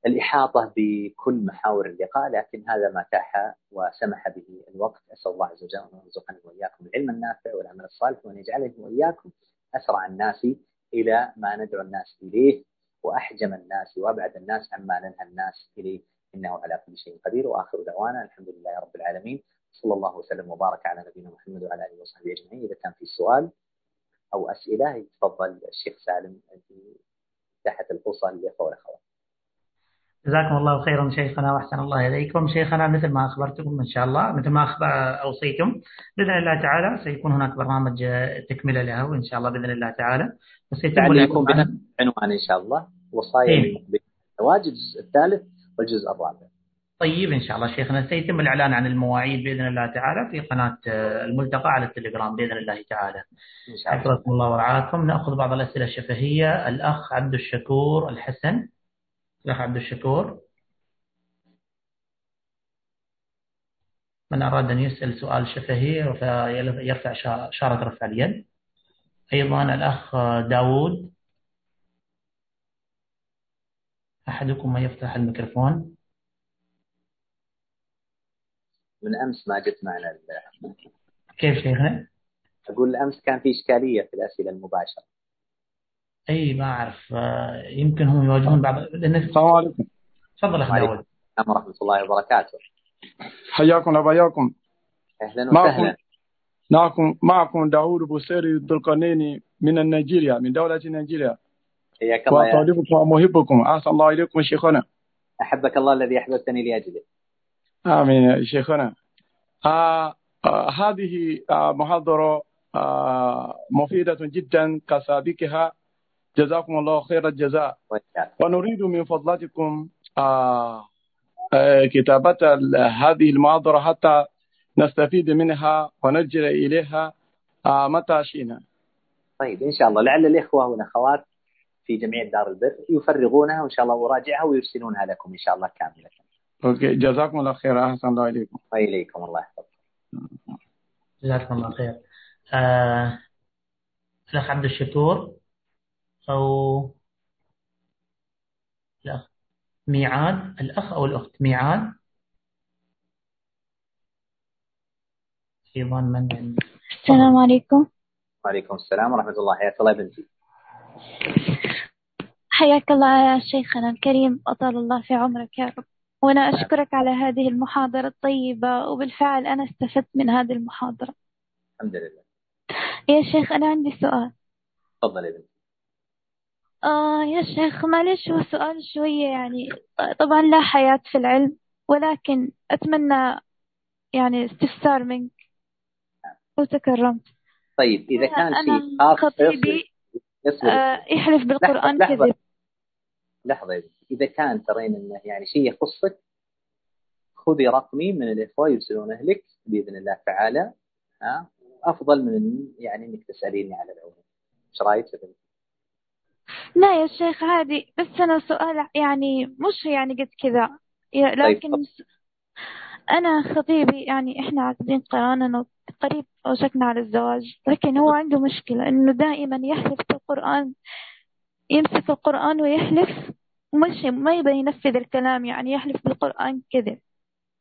الإحاطة بكل محاور اللقاء لكن هذا ما تاح وسمح به الوقت. أسأل الله عز وجل أن يرزقني وإياكم العلم النافع والعمل الصالح وأن يجعلني وإياكم أسرع الناس إلى ما ندعو الناس إليه وأحجم الناس وأبعد الناس عما ننهى الناس إليه. إنه على كل شيء قدير. وآخر دعوانا الحمد لله رب العالمين. صلى الله وسلم وبارك على نبينا محمد وعلى آله وصحبه أجمعين. إذا كان في سؤال أو أسئلة يتفضل الشيخ سالم تحت الفرصة للإخوة والأخوات جزاكم الله خيرا شيخنا وأحسن الله إليكم. شيخنا مثل ما أخبرتكم إن شاء الله مثل ما اوصيتم بإذن الله تعالى سيكون هناك برنامج تكملة له وإن شاء الله بإذن الله تعالى. وسيتم يكون عنوان إن شاء الله وصايا إيه؟ الزواج الجزء الثالث والجزء الرابع. طيب إن شاء الله شيخنا سيتم الإعلان عن المواعيد بإذن الله تعالى في قناة الملتقى على التليجرام بإذن الله تعالى. إن شاء الله. حفظكم الله ورعاكم. نأخذ بعض الأسئلة الشفهية. الأخ عبد الشكور الحسن. الأخ عبد الشكور. من أراد أن يسأل سؤال شفهي يرفع إشارة رفع اليد. أيضا الأخ داود أحدكم ما يفتح الميكروفون. من أمس ما جت معنا كيف شيخنا؟ أقول أمس كان في إشكالية في الأسئلة المباشرة. اي ما أعرف. آه، يمكن هم يواجهون بعض. لأن السلام عليكم. تفضل أخي داود. السلام ورحمة الله وبركاته. حياكم الله وبياكم أهلا وسهلا. معكم معكم داوود بوسيري القرنيني من نيجيريا من دولة نيجيريا. حياك الله وطالبكم ومحبكم احسن الله إليكم شيخنا. أحبك الله الذي أحببتني لأجله. آمين يا شيخنا. آه آه هذه آه محاضرة آه مفيدة جدا كسابقها. جزاكم الله خير الجزاء. ونريد من فضلاتكم آه آه كتابة هذه المحاضرة حتى نستفيد منها ونرجع إليها. آه متى شئنا؟ طيب إن شاء الله. لعل الإخوة والأخوات في جميع دار البر يفرغونها وإن شاء الله وراجعها ويرسلونها لكم إن شاء الله كاملة. أوكي. جزاكم الله خير. أحسن الله إليكم. وإليكم الله يحفظكم جزاكم الله خير. آه الأخ عبد الشكور. أو الأخ ميعاد الأخ أو الأخت. ميعاد. أيضا من السلام عليكم. وعليكم السلام ورحمة الله. حياك الله بنتي. حياك الله يا شيخنا الكريم. أطال الله في عمرك يا رب. وأنا أشكرك على هذه المحاضرة الطيبة وبالفعل أنا استفدت من هذه المحاضرة. الحمد لله. يا شيخ أنا عندي سؤال. تفضل يا بنتي. آه يا شيخ معلش هو سؤال شوية يعني. طبعا لا حياة في العلم ولكن أتمنى يعني استفسار منك. لو تكرمت طيب إذا كان خاص خطيبي آه يحلف بالقرآن لحظة. كذب. لحظة يا إذا كان ترين أنه يعني شيء يخصك خذي رقمي من الإخوة يرسلونه لك بإذن الله تعالى. ها؟ أفضل من يعني إنك تسأليني على العموم. إيش رأيك؟ لا يا شيخ عادي. بس أنا سؤال يعني مش يعني قد كذا. يا- لكن طيب. أنا خطيبي يعني إحنا عاقدين قراننا قريب أوشكنا على الزواج. لكن هو عنده مشكلة إنه دائما يحلف بالقرآن يمسك القرآن ويحلف ومش ما يبي ينفذ الكلام يعني يحلف بالقرآن كذب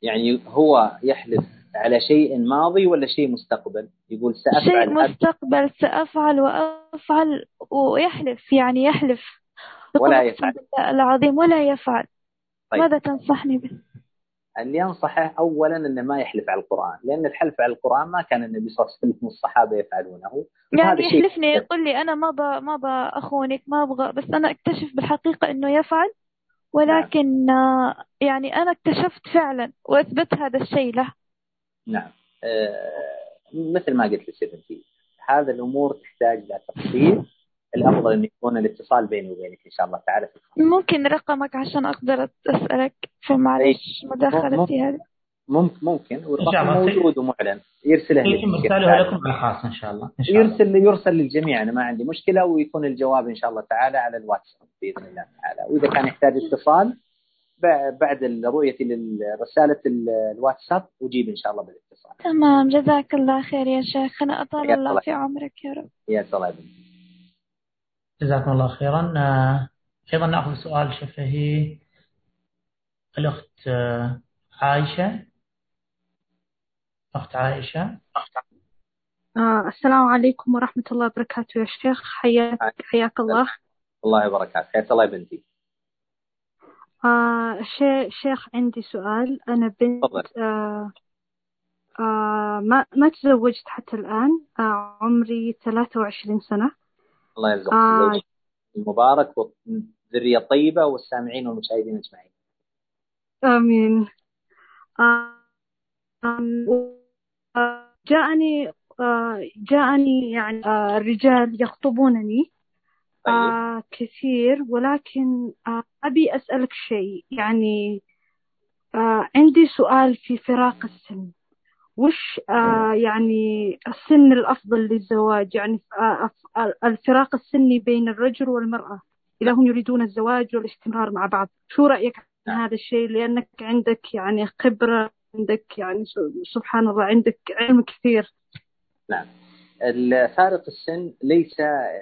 يعني هو يحلف على شيء ماضي ولا شيء مستقبل؟ يقول شيء سأفعل هذا مستقبل سأفعل وأفعل ويحلف يعني يحلف. ولا يفعل. العظيم ولا يفعل. طيب. ماذا تنصحني به؟ اللي ينصحه اولا أنه ما يحلف على القرآن لأن الحلف على القرآن ما كان النبي صلى الله عليه وسلم والصحابة يفعلونه. يعني شيء يحلفني يقول لي أنا ما ب... ما بأخونك ما أبغى بس أنا أكتشف بالحقيقة إنه يفعل. ولكن آه، يعني أنا اكتشفت فعلا وأثبت هذا الشيء له. نعم. آه مثل ما قلت بنتي هذا الأمور تحتاج إلى تفصيل. الأفضل أن يكون الاتصال بيني وبينك إن شاء الله تعالى في. ممكن رقمك عشان أقدر أسألك فمعلش مداخلتي هذه ممكن. ممكن إن والرقم. موجود ومعلن. يرسله ارساله لكم على خاص إن شاء الله. إن شاء الله. يرسل يرسل للجميع. أنا ما عندي مشكلة ويكون الجواب إن شاء الله تعالى على الواتساب بإذن الله تعالى. وإذا كان يحتاج اتصال بعد رؤيتي لرساله الواتساب أجيب إن شاء الله بالاتصال. تمام جزاك الله خير يا شيخ. أنا أطال حياك الله. في عمرك يا رب. يا سلام. جزاكم الله خيرا. آه، أيضا نأخذ سؤال شفهي. الأخت آه، عائشة. أخت عائشة. آه السلام عليكم ورحمة الله وبركاته يا شيخ. حياك حياك الله. الله وبركاته. حياك الله يا بنتي. آه شي شيخ عندي سؤال. أنا بنت آه آه ما ما تزوجت حتى الآن. آه عمري 23 سنة. الله يرزقك. آه. المبارك والذريه الطيبه والسامعين والمشاهدين اجمعين آمين. آه آه، جاءني آه جاءني يعني آه الرجال يخطبونني. طيب. آه كثير ولكن آه أبي أسألك شيء. يعني آه عندي سؤال في فراق السن. وش آه يعني السن الأفضل للزواج؟ يعني آه الفراق السني بين الرجل والمرأة. إذا هم يريدون الزواج والاستمرار مع بعض. شو رأيك عن هذا الشيء؟ لأنك عندك يعني خبرة عندك يعني سبحان الله عندك علم كثير. نعم. الفارق السن ليس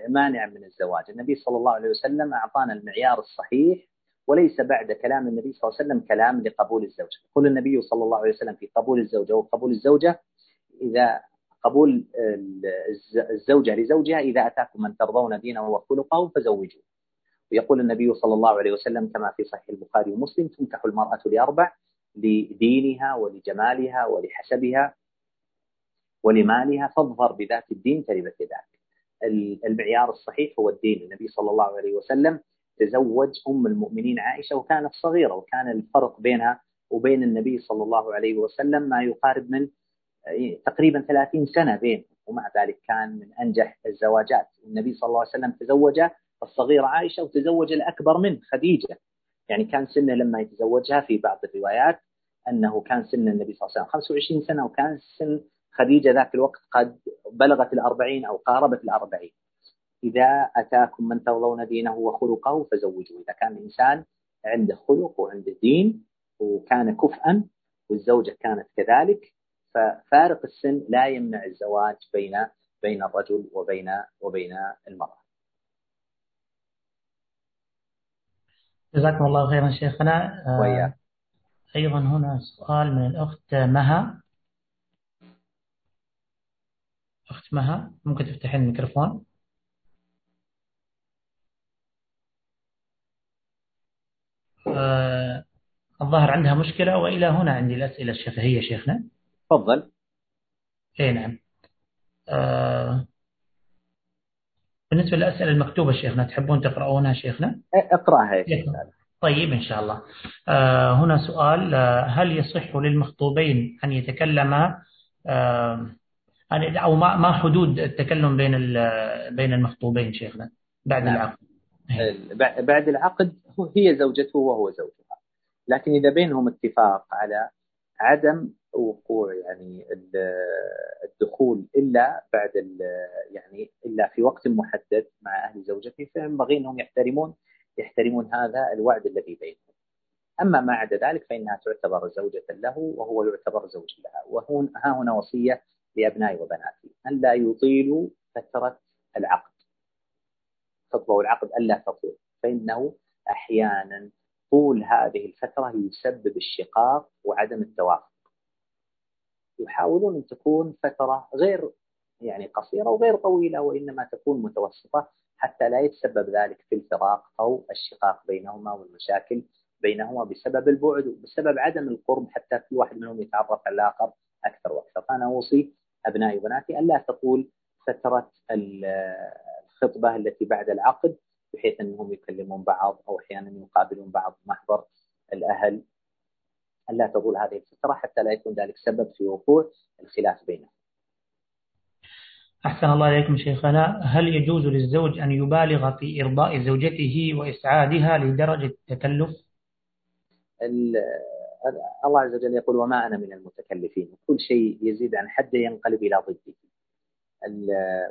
مانعا من الزواج. النبي صلى الله عليه وسلم أعطانا المعيار الصحيح وليس بعد كلام النبي صلى الله عليه وسلم كلام لقبول الزوجة. يقول النبي صلى الله عليه وسلم في قبول الزوجة وقبول الزوجة إذا قبول الز- الزوجة لزوجها إذا أتاكم من ترضون دينه وخلقه فزوجوه. ويقول النبي صلى الله عليه وسلم كما في صحيح البخاري ومسلم تنكح المرأة لأربع لدينها ولجمالها ولحسبها. ولمالها فاظفر بذات الدين تربت يداك المعيار الصحيح هو الدين. النبي صلى الله عليه وسلم تزوج أم المؤمنين عائشة وكانت صغيرة وكان الفرق بينها وبين النبي صلى الله عليه وسلم ما يقارب من تقريبا 30 سنة بين ومع ذلك كان من أنجح الزواجات. النبي صلى الله عليه وسلم تزوج الصغيرة عائشة وتزوج الأكبر منه خديجة. يعني كان سنه لما يتزوجها في بعض الروايات أنه كان سن النبي صلى الله عليه وسلم 25 سنة وكان سن خديجة ذاك الوقت قد بلغت الأربعين أو قاربت الأربعين إذا أتاكم من ترضون دينه وخلقه فزوجوه إذا كان الإنسان عنده خلق وعنده دين وكان كفءا والزوجة كانت كذلك ففارق السن لا يمنع الزواج بين بين الرجل وبين وبين المرأة. جزاكم الله خيرا شيخنا آه، وياك. أيضا هنا سؤال من الأخت مها أخت مها ممكن تفتحين الميكروفون. آه، الظاهر عندها مشكلة وإلى هنا عندي الأسئلة الشفهية شيخنا. تفضل. اي نعم. آه بالنسبة للأسئلة المكتوبة شيخنا تحبون تقرؤونها شيخنا؟ اقرأها يا شيخ. طيب إن شاء الله. آه هنا سؤال آه هل يصح للمخطوبين أن يتكلما؟ آه أو ما ما حدود التكلم بين بين المخطوبين شيخنا بعد نعم. العقد بعد العقد هي زوجته وهو زوجها لكن إذا بينهم اتفاق على عدم وقوع يعني الدخول إلا بعد يعني إلا في وقت محدد مع أهل زوجته فينبغي أنهم يحترمون يحترمون هذا الوعد الذي بينهم. أما ما عدا ذلك فإنها تعتبر زوجة له وهو يعتبر زوج لها، وهنا ها هنا وصية لأبنائي وبناتي أن لا يطيلوا فترة العقد. خطبه العقد الا تطول فإنه أحيانا طول هذه الفترة يسبب الشقاق وعدم التوافق. يحاولون أن تكون فترة غير يعني قصيرة وغير طويلة وإنما تكون متوسطة حتى لا يتسبب ذلك في الفراق أو الشقاق بينهما والمشاكل بينهما بسبب البعد وبسبب عدم القرب حتى كل واحد منهم يتعرف على الآخر أكثر وأكثر فأنا أوصي أبنائي وبناتي ألا تطول فترة الخطبة التي بعد العقد بحيث أنهم يكلمون بعض أو أحيانا يقابلون بعض محضر الأهل. ألا تطول هذه الفترة حتى لا يكون ذلك سبب في وقوع الخلاف بينهم. أحسن الله إليكم شيخنا. هل يجوز للزوج أن يبالغ في إرضاء زوجته وإسعادها لدرجة التكلف؟ الله عز وجل يقول وما أنا من المتكلفين. كل شيء يزيد عن حده ينقلب إلى ضده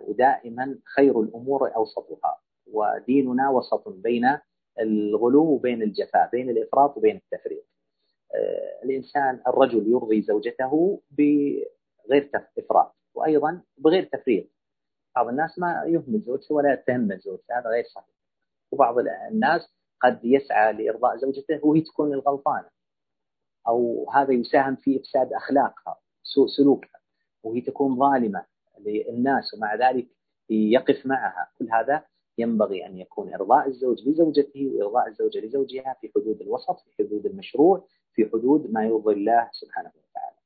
ودائما خير الأمور أوسطها. وديننا وسط بين الغلو وبين الجفاء بين الإفراط وبين التفريط. آه، الإنسان الرجل يرضي زوجته بغير إفراط. وأيضا بغير تفريط. بعض الناس ما يهمل زوجته ولا يتهم زوجته هذا غير صحيح. وبعض الناس قد يسعى لإرضاء زوجته وهي تكون الغلطانة. أو هذا يساهم في إفساد أخلاقها سوء سلوكها وهي تكون ظالمة للناس ومع ذلك يقف معها. كل هذا ينبغي أن يكون إرضاء الزوج لزوجته وإرضاء الزوجة لزوجها في حدود الوسط في حدود المشروع في حدود ما يرضي الله سبحانه وتعالى.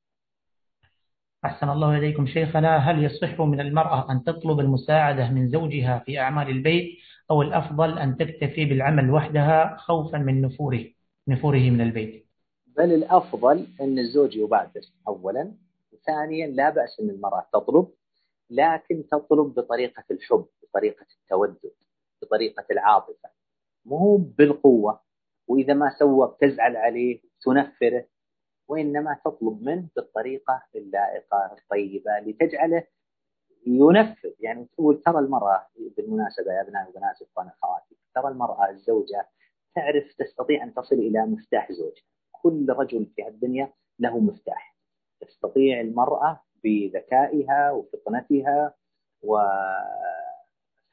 أحسن الله إليكم شيخنا. هل يصح من المرأة أن تطلب المساعدة من زوجها في أعمال البيت أو الأفضل أن تكتفي بالعمل وحدها خوفا من نفوره نفوره من البيت؟ بل الأفضل أن الزوج يبادر أولا ثانيا لا بأس أن المرأة تطلب لكن تطلب بطريقة الحب بطريقة التودد بطريقة العاطفة. مو بالقوة وإذا ما سوى بتزعل عليه تنفره وإنما تطلب منه بالطريقة اللائقة الطيبة لتجعله ينفذ. يعني تقول ترى المرأة بالمناسبة يا أبناء وبنات إخوان أخواتي ترى المرأة الزوجة تعرف تستطيع أن تصل إلى مفتاح زوجها. كل رجل في الدنيا له مفتاح. تستطيع المرأة بذكائها وفطنتها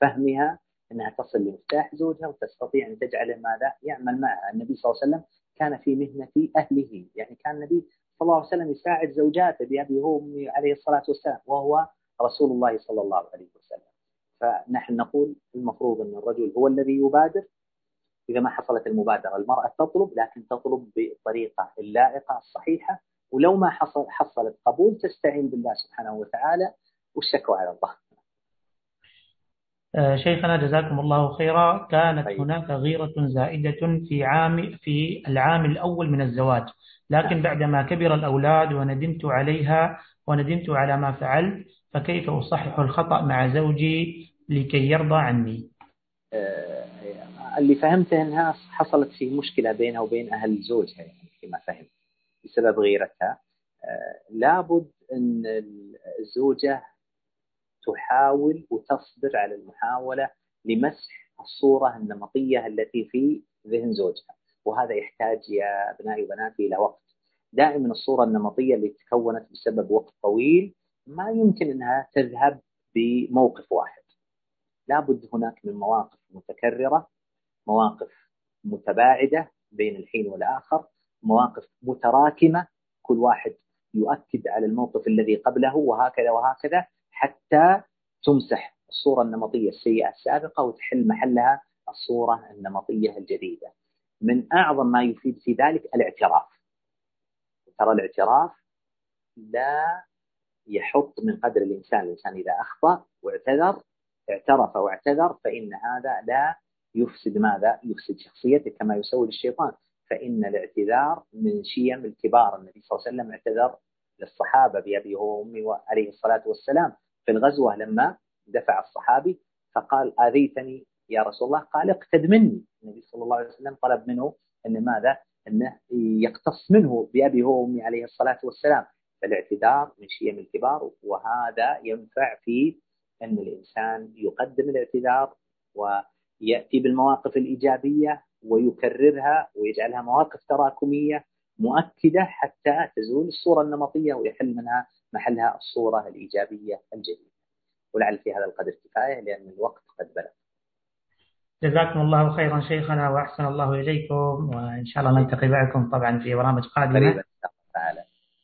وفهمها إنها تصل لمفتاح زوجها وتستطيع أن تجعله ماذا؟ يعمل معها، النبي صلى الله عليه وسلم كان في مهنة أهله. يعني كان النبي صلى الله عليه وسلم يساعد زوجاته بأبي وأمي عليه الصلاة والسلام وهو رسول الله صلى الله عليه وسلم. فنحن نقول المفروض أن الرجل هو الذي يبادر إذا ما حصلت المبادرة المرأة تطلب لكن تطلب بالطريقة اللائقة الصحيحة ولو ما حصل حصلت قبول تستعين بالله سبحانه وتعالى والشكوى على الله. آه، شيخنا جزاكم الله خيرا. كانت طيب. هناك غيرة زائدة في عام في العام الأول من الزواج لكن بعدما كبر الأولاد وندمت عليها وندمت على ما فعلت فكيف أصحح الخطأ مع زوجي لكي يرضى عني؟ اللي فهمته أنها حصلت في مشكلة بينها وبين أهل زوجها يعني فيما فهمت بسبب غيرتها. آه، لابد أن الزوجة تحاول وتصبر على المحاولة لمسح الصورة النمطية التي في ذهن زوجها وهذا يحتاج يا أبنائي وبناتي إلى وقت. دائما الصورة النمطية اللي تكونت بسبب وقت طويل ما يمكن أنها تذهب بموقف واحد. لابد هناك من مواقف متكررة مواقف متباعدة بين الحين والآخر مواقف متراكمة كل واحد يؤكد على الموقف الذي قبله وهكذا وهكذا حتى تمسح الصورة النمطية السيئة السابقة وتحل محلها الصورة النمطية الجديدة. من أعظم ما يفيد في ذلك الاعتراف. ترى الاعتراف لا يحط من قدر الإنسان الإنسان إذا أخطأ واعتذر اعترف واعتذر فإن هذا لا يفسد ماذا؟ يفسد شخصيته كما يسوي الشيطان فإن الاعتذار من شيم الكبار. النبي صلى الله عليه وسلم اعتذر للصحابة بأبي وأمي عليه الصلاة والسلام. في الغزوة لما دفع الصحابي فقال آذيتني يا رسول الله؟ قال اقتد مني. النبي صلى الله عليه وسلم طلب منه أن ماذا؟ أنه يقتص منه بأبي وأمي عليه الصلاة والسلام. فالاعتذار من شيم الكبار وهذا ينفع في أن الإنسان يقدم الاعتذار ويأتي بالمواقف الإيجابية ويكررها ويجعلها مواقف تراكمية مؤكدة حتى تزول الصورة النمطية ويحل منها محلها الصورة الإيجابية الجديدة. ولعل في هذا القدر كفاية لأن الوقت قد بلغ. جزاكم الله خيرا شيخنا وأحسن الله إليكم وإن شاء الله نلتقي معكم طبعا في برامج قادمة.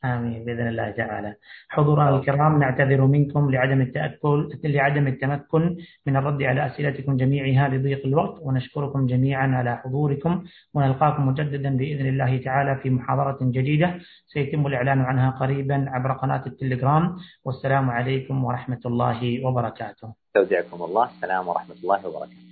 آمين بإذن الله تعالى. حضورنا الكرام نعتذر منكم لعدم التأكل لعدم التمكن من الرد على أسئلتكم جميعها لضيق الوقت ونشكركم جميعا على حضوركم ونلقاكم مجددا بإذن الله تعالى في محاضرة جديدة. سيتم الإعلان عنها قريبا عبر قناة التليجرام. والسلام عليكم ورحمة الله وبركاته. استودعكم الله. السلام ورحمة الله وبركاته.